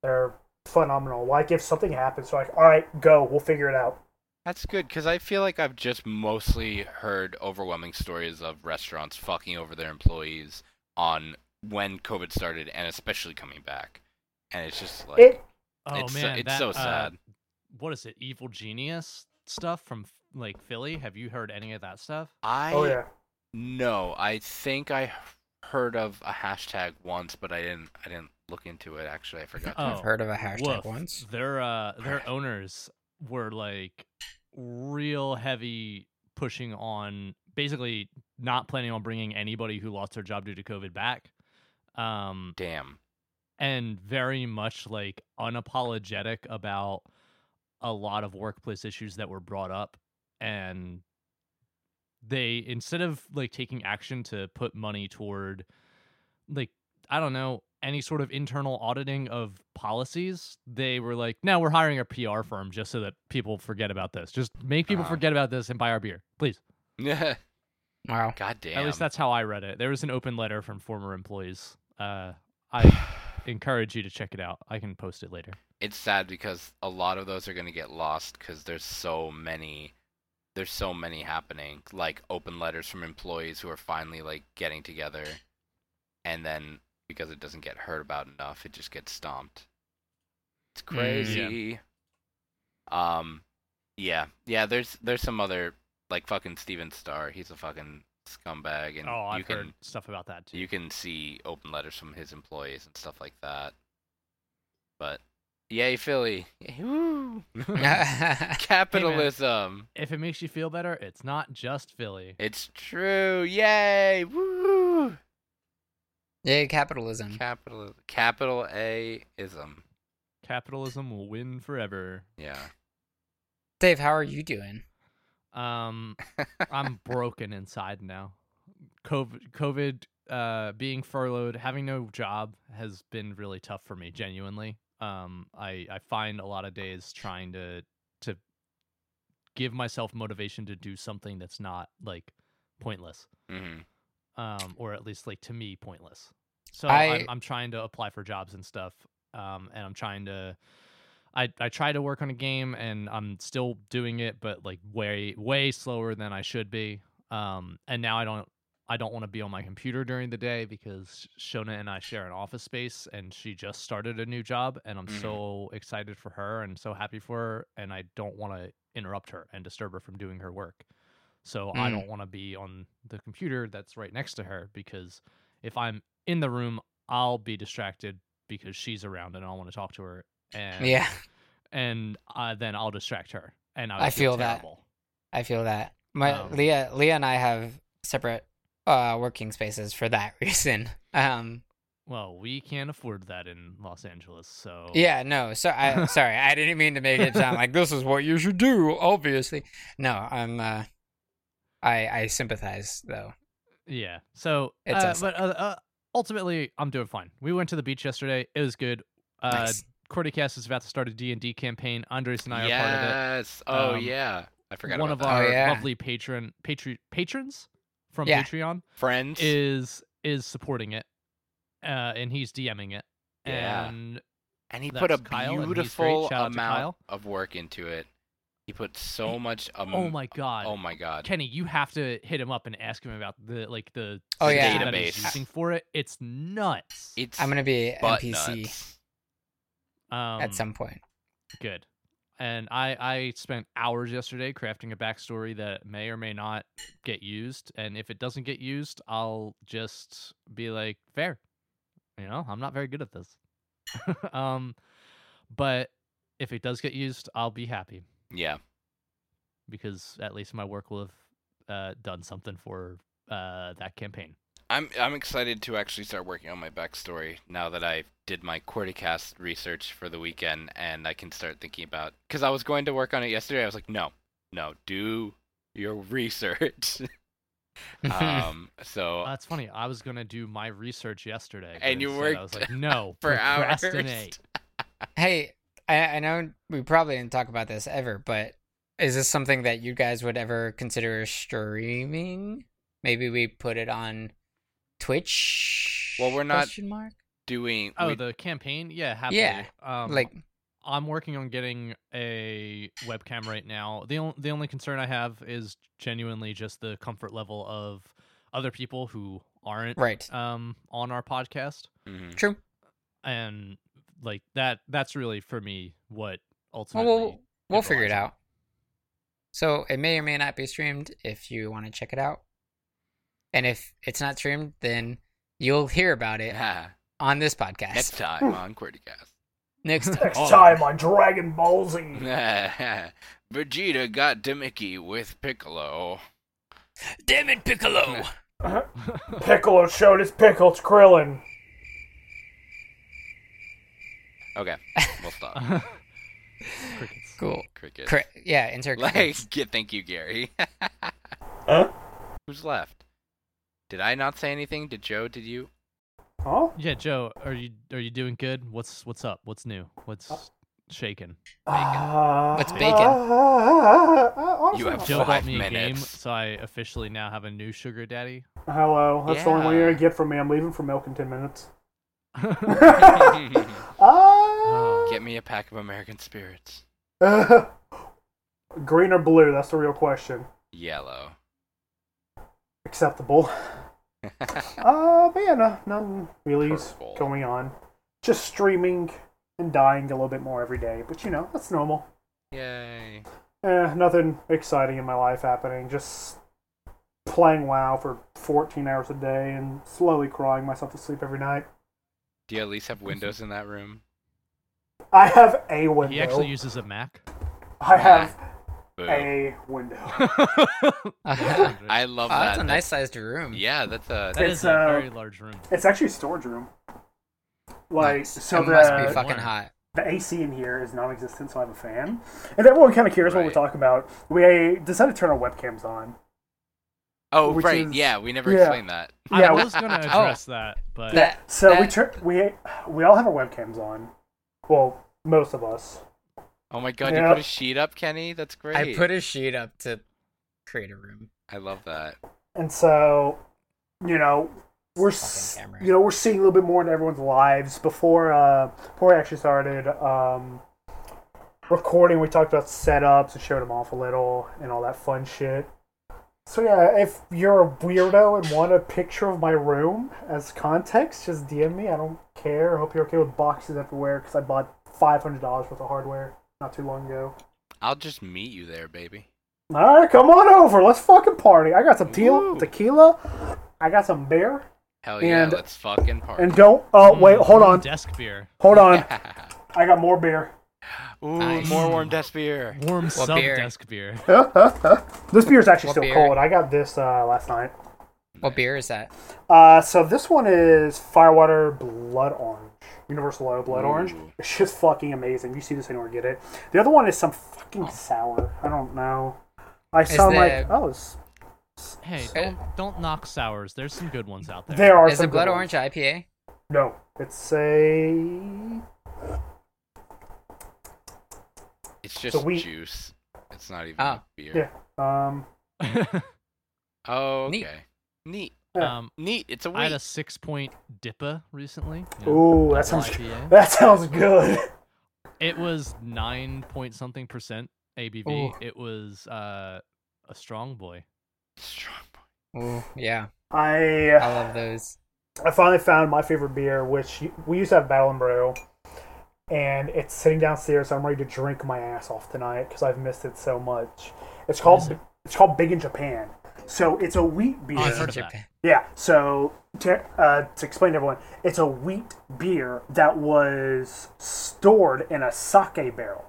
They're phenomenal. Like if something happens, they're like, "All right, go. We'll figure it out." That's good because I feel like I've just mostly heard overwhelming stories of restaurants fucking over their employees on when COVID started and especially coming back, and it's just like it Oh it's so- man, it's that, so uh, sad. what is it? Evil Genius stuff from like Philly. Have you heard any of that stuff? I oh yeah. No, I think I heard of a hashtag once, but I didn't. I didn't look into it. Actually, I forgot. Oh, I've heard of a hashtag Woof. once. Their uh their owners were like real heavy pushing on basically not planning on bringing anybody who lost their job due to COVID back. Um Damn. and very much like unapologetic about a lot of workplace issues that were brought up and they instead of like taking action to put money toward like i don't know any sort of internal auditing of policies they were like no we're hiring a pr firm just so that people forget about this just make people Uh-huh. forget about this and buy our beer please Yeah. Wow. God damn. at least that's how i read it there was an open letter from former employees uh i encourage you to check it out i can post it later it's sad because a lot of those are going to get lost because there's so many there's so many happening like open letters from employees who are finally like getting together and then because it doesn't get heard about enough it just gets stomped. It's Mm, crazy. Um yeah. Yeah there's there's some other like fucking stephen starr he's a fucking scumbag and oh i've can heard stuff about that too. you can see open letters from his employees and stuff like that. But yay, Philly! Yay, woo. Capitalism. if it makes you feel better it's not just philly It's true. Yay! Woo! Yay, capitalism. Capital capital A ism. capitalism will win forever Yeah. Dave, how are you doing? um i'm broken inside now covid covid uh being furloughed having no job has been really tough for me genuinely um i i find a lot of days trying to to give myself motivation to do something that's not like pointless. Hmm um or at least like to me pointless. So I- I'm, I'm trying to apply for jobs and stuff um and i'm trying to I, I try to work on a game and I'm still doing it, but like way way slower than I should be. Um, and now I don't I don't want to be on my computer during the day because Shona and I share an office space, and she just started a new job, and I'm Mhm. so excited for her and so happy for her, and I don't want to interrupt her and disturb her from doing her work. So I Mm. don't want to be on the computer that's right next to her because if I'm in the room, I'll be distracted because she's around and I want to talk to her. And Yeah. and uh, then I'll distract her, and I, I would feel that. I feel that. My Um, Leah, Leah and I have separate uh, working spaces for that reason. Um, Well, we can't afford that in Los Angeles, so yeah, no. So I sorry, I didn't mean to make it sound like this is what you should do. Obviously, no. I'm. Uh, I I sympathize though. Yeah. So, It's uh, us. but uh, uh, ultimately, I'm doing fine. We went to the beach yesterday. It was good. Uh, Nice. Cordycast is about to start a D&D campaign. Andres and I are part of it. yes. Oh Um, yeah. I forgot One about of that. our Oh, yeah. lovely patron patri- patrons from Yeah. Patreon friends. is is supporting it, uh, and he's DMing it. Yeah. And and he put a Kyle, and he's great. beautiful Shout out to amount of work into it. He put so He- much. Um, oh my god, Oh my god. Kenny, you have to hit him up and ask him about the like the Oh, system yeah. that Database. using for it. It's nuts. It's I'm gonna be NPC nuts. um, at some point. good. And I I spent hours yesterday crafting a backstory that may or may not get used, and if it doesn't get used, I'll just be like, fair. You know, I'm not very good at this. um, but if it does get used, I'll be happy Yeah. because at least my work will have uh, done something for uh, that campaign. I'm I'm excited to actually start working on my backstory now that I did my QWERTYcast research for the weekend and I can start thinking about because I was going to work on it yesterday. I was like, no, no, do your research. um, so Uh, That's funny. I was gonna do my research yesterday, And you instead I worked was like, no, for hours. procrastinate. Hey, I, I know we probably didn't talk about this ever, but is this something that you guys would ever consider streaming? Maybe we put it on Twitch. Well, we're not- Question mark. doing Oh, we- the campaign? Yeah, happily. Yeah, Um, like I'm working on getting a webcam right now. The only the only concern I have is genuinely just the comfort level of other people who aren't right. um on our podcast, Mhm. True. and like that. That's really for me what Well, ultimately. we'll we'll figure it out. So it may or may not be streamed if you want to check it out. And if it's not streamed, then you'll hear about it Yeah. on this podcast Next time on QWERTYcast. next time. Next Oh. time on Dragon Ball Z. Vegeta got Demicky with Piccolo. Damn it, Piccolo! Uh-huh. Piccolo showed his pickle to Krillin. Okay, we'll stop. Crickets. cool. Cricket. Cri- yeah, insert Like, crickets. get, thank you, Gary. Huh? Who's left? Did I not say anything? Did Joe? Did you? Huh? Yeah, Joe, are you are you doing good? What's what's up? What's new? What's shaking? Uh, What's bacon? uh, You have Joe bad. Five bought me a game, so I officially now have a new sugar daddy. Hello. That's the only one you're gonna get from me. I'm leaving for milk in ten minutes. Get Ah. me a pack of American spirits. green or blue? That's the real question. Yellow. Acceptable. Uh, but yeah, no, nothing really is Purple. going on. Just streaming and dying a little bit more every day. But you know, that's normal. Yay. Eh, nothing exciting in my life happening. Just playing WoW for 14 hours a day and slowly crying myself to sleep every night. Do you at least have windows in that room? I have a window. he actually uses a Mac. I have Boo. A window. I love Oh, that. that's a nice sized room. Yeah, that's a. That It's, is a uh, very large room. It's actually a storage room. Like Nice. so, it must the be fucking Warm. hot. the AC in here is non-existent, so I have a fan. And everyone kind of cares what we Right. talk about. We decided to turn our webcams on. oh, which right. is- yeah, we never yeah. explained that. Yeah, I we- was gonna address that, but That- So we that- we we all have our webcams on. Well, most of us. Oh my god, Yeah. you put a sheet up, Kenny? That's great. I put a sheet up to create a room. I love that. And so, you know, we're s- Fucking camera. you know we're seeing a little bit more in everyone's lives before uh before we actually started um recording. We talked about setups and showed them off a little and all that fun shit. So yeah, if you're a weirdo and want a picture of my room as context, just DM me. I don't care. I hope you're okay with boxes everywhere because I bought five hundred dollars worth of hardware not too long ago. I'll just meet you there, baby. All right, come on over. Let's fucking party. I got some tequila. Tequila. I got some beer. Hell yeah, And- let's fucking party. And don't. Oh wait, hold on. Desk beer. Hold on. I got more beer. Ooh, Nice. more warm desk beer. Warm sub beer? desk beer. this beer is actually What still beer? cold. I got this uh, last night. What beer is that? Uh, so this one is Firewater Blood Orange. Universal Oil Blood Orange. It's just fucking amazing. You see this anywhere, get it. The other one is some fucking sour. I don't know. I sound the- like oh, it's, Hey, don't don't knock sours. There's some good ones out there. there are Is some it Blood good Orange ones. IPA? No, it's a It's just wheat- juice. It's not even Oh. beer. yeah. Um, Oh, Neat. okay. Neat. Yeah. um, Neat. It's a I had a six point dipper recently. you know, ooh, that sounds IPA. that sounds good. It was nine point something percent ABV. Ooh. It was uh, a strong boy. Strong boy. Ooh, yeah. I I love those. I finally found my favorite beer, which we used to have Battle and Brew, and it's sitting downstairs. So I'm ready to drink my ass off tonight because I've missed it so much. It's called it? it's called Big in Japan. So it's a wheat beer. Oh, I've heard of that. Yeah. So to, uh, to explain to everyone, it's a wheat beer that was stored in a sake barrel.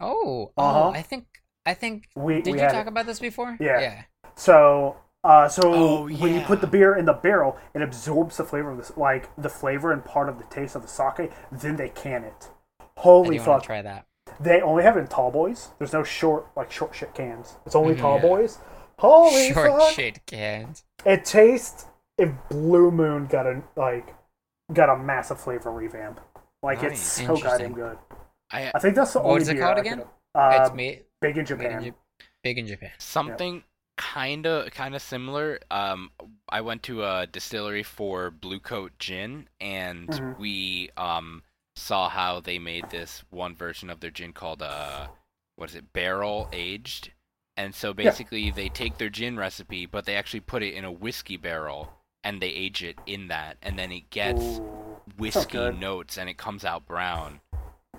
Oh, Uh-huh. oh, I think I think We did we you talk it. about this before? Yeah. Yeah. So, uh, so Oh, when you put the beer in the barrel, it absorbs the flavor of this, like the flavor and part of the taste of the sake. Then they can it. Holy fuck! try that. They only have it in tall boys. There's no short like short shit cans. It's only Mhm. tall Yeah. boys. Holy Short fuck! shit cans. It tastes if Blue Moon got a like got a massive flavor revamp. Like it's so goddamn good. I I think that's the What only is it beer called again? could- Uh, it's made, big in made in Japan. Big in Japan. something kind of kind of similar. Um, I went to a distillery for Blue Coat Gin, and Mhm. we um saw how they made this one version of their gin called uh, what is it, barrel aged. And so basically, they take their gin recipe, but they actually put it in a whiskey barrel, and they age it in that, and then it gets Ooh. whiskey notes, and it comes out brown.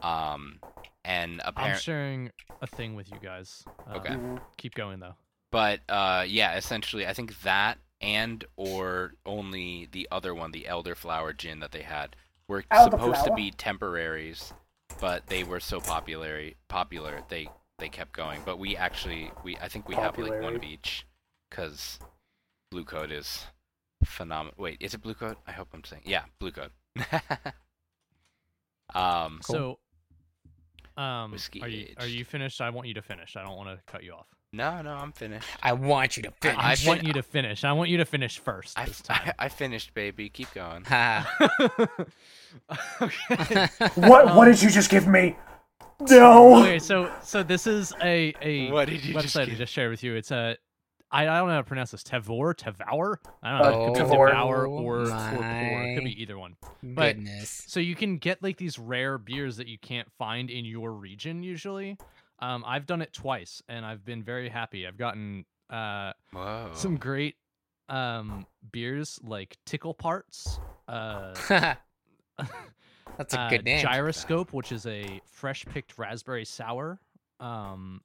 Um, and apparently, I'm sharing a thing with you guys. Uh, Okay. Mhm. Keep going though. but uh, yeah, essentially, I think that and or only the other one, the elderflower gin that they had, were supposed to be temporaries, but they were so popular, popular they they kept going. But we actually, we I think we have like one of each, because Blue Coat is phenomenal. Wait, is it Blue Coat? I hope I'm saying yeah, Blue Coat. um, So, um, Whiskey are you are you finished? I want you to finish. I don't want to cut you off. no, no, I'm finished. I want you to finish. I I fin- want you to finish. I want you to finish first I, this I, time. I finished, baby. Keep going. Okay. What what Um, did you just give me? No. okay, so so this is a a What did you just website I just shared with you. It's a I, I don't know how to pronounce this. Tevor, Tevour. I don't know. Uh, it could be Tevor. Devour or Torpor. It could be either one. But- Goodness. So you can get like these rare beers that you can't find in your region usually. Um, I've done it twice and I've been very happy. I've gotten uh, Whoa. some great um, beers like Tickle Parts, uh, That's a uh, good name. Gyroscope, which is a fresh picked raspberry sour, um,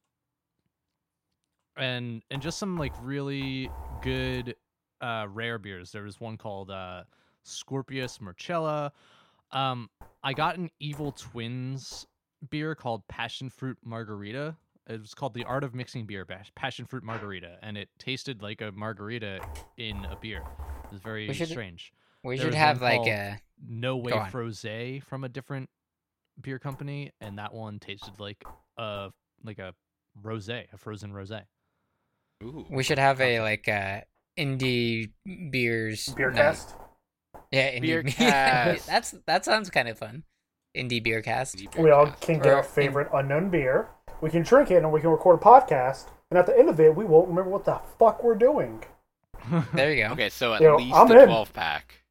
and and just some like really good uh, rare beers. There was one called uh, Scorpius Marcella. Um, I got an Evil Twins beer called Passion Fruit Margarita. It was called the Art of Mixing Beer, Passion Fruit Margarita, and it tasted like a margarita in a beer. It was very We should- strange. we there should have like called- a. No Way Go on. Froze from a different beer company, and that one tasted like a like a rosé, a frozen rosé. Ooh. We should have a like uh indie beers Beer night. cast. Yeah, indie Beer cast. That's that sounds kind of fun. Indie beer cast. Deep We all can get Or our in- favorite unknown beer. We can drink it and we can record a podcast. And at the end of it, we won't remember what the fuck we're doing. There you go. Okay, so at Yo, least I'm a in. 12 pack.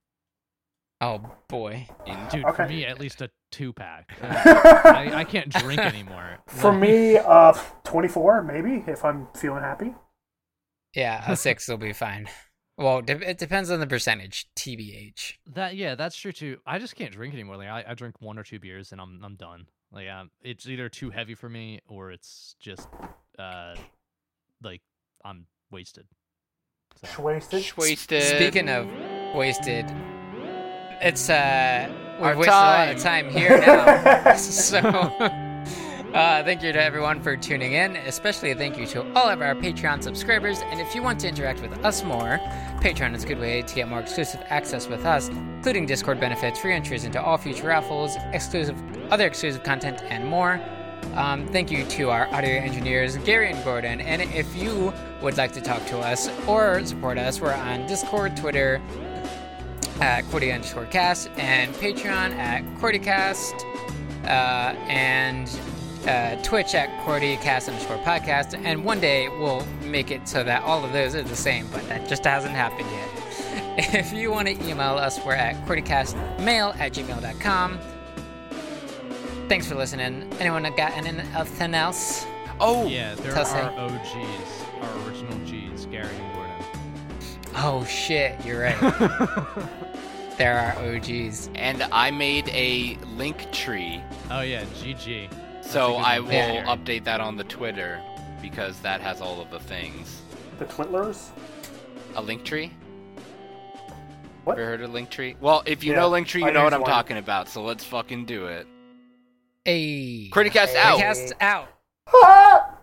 Oh boy. In- Dude, for Okay. me, at least a two pack. I, I can't drink anymore. For me, uh, 24 maybe if I'm feeling happy. Yeah, a six will be fine. Well, de- it depends on the percentage. TBH. That yeah, that's true too. I just can't drink anymore. Like I, I drink one or two beers and I'm I'm done. Like um, it's either too heavy for me or it's just uh, like I'm wasted. So. Wasted. Wasted. Speaking of wasted, it's uh we've Our wasted a lot of time. time here now. so, uh, thank you to everyone for tuning in. Especially a thank you to all of our Patreon subscribers. And if you want to interact with us more, Patreon is a good way to get more exclusive access with us, including Discord benefits, free entries into all future raffles, exclusive other exclusive content, and more. Um, thank you to our audio engineers, Gary and Gordon. And if you would like to talk to us or support us, we're on Discord, Twitter, at Cordy underscore cast and Patreon at QWERTYcast uh, and uh, Twitch at QWERTYcast underscore podcast. And one day we'll make it so that all of those are the same, but that just hasn't happened yet. If you want to email us, we're at QWERTYcastmail at gmail.com. Thanks for listening. Anyone got anything else? Oh, Yeah, there Tell are it. OGs, our original Gs, Gary and Gordon. Oh shit, you're right. there are OGs. and I made a link tree, Oh yeah, GG. so I will Yeah. update that on the Twitter because that has all of the things. The Twitlers? A link tree? What? Ever heard of Linktree? Well, if you Yeah, know Linktree, you I know know what I'm one. talking about. So let's fucking do it. Hey. Criticast out. Cast out. Ah!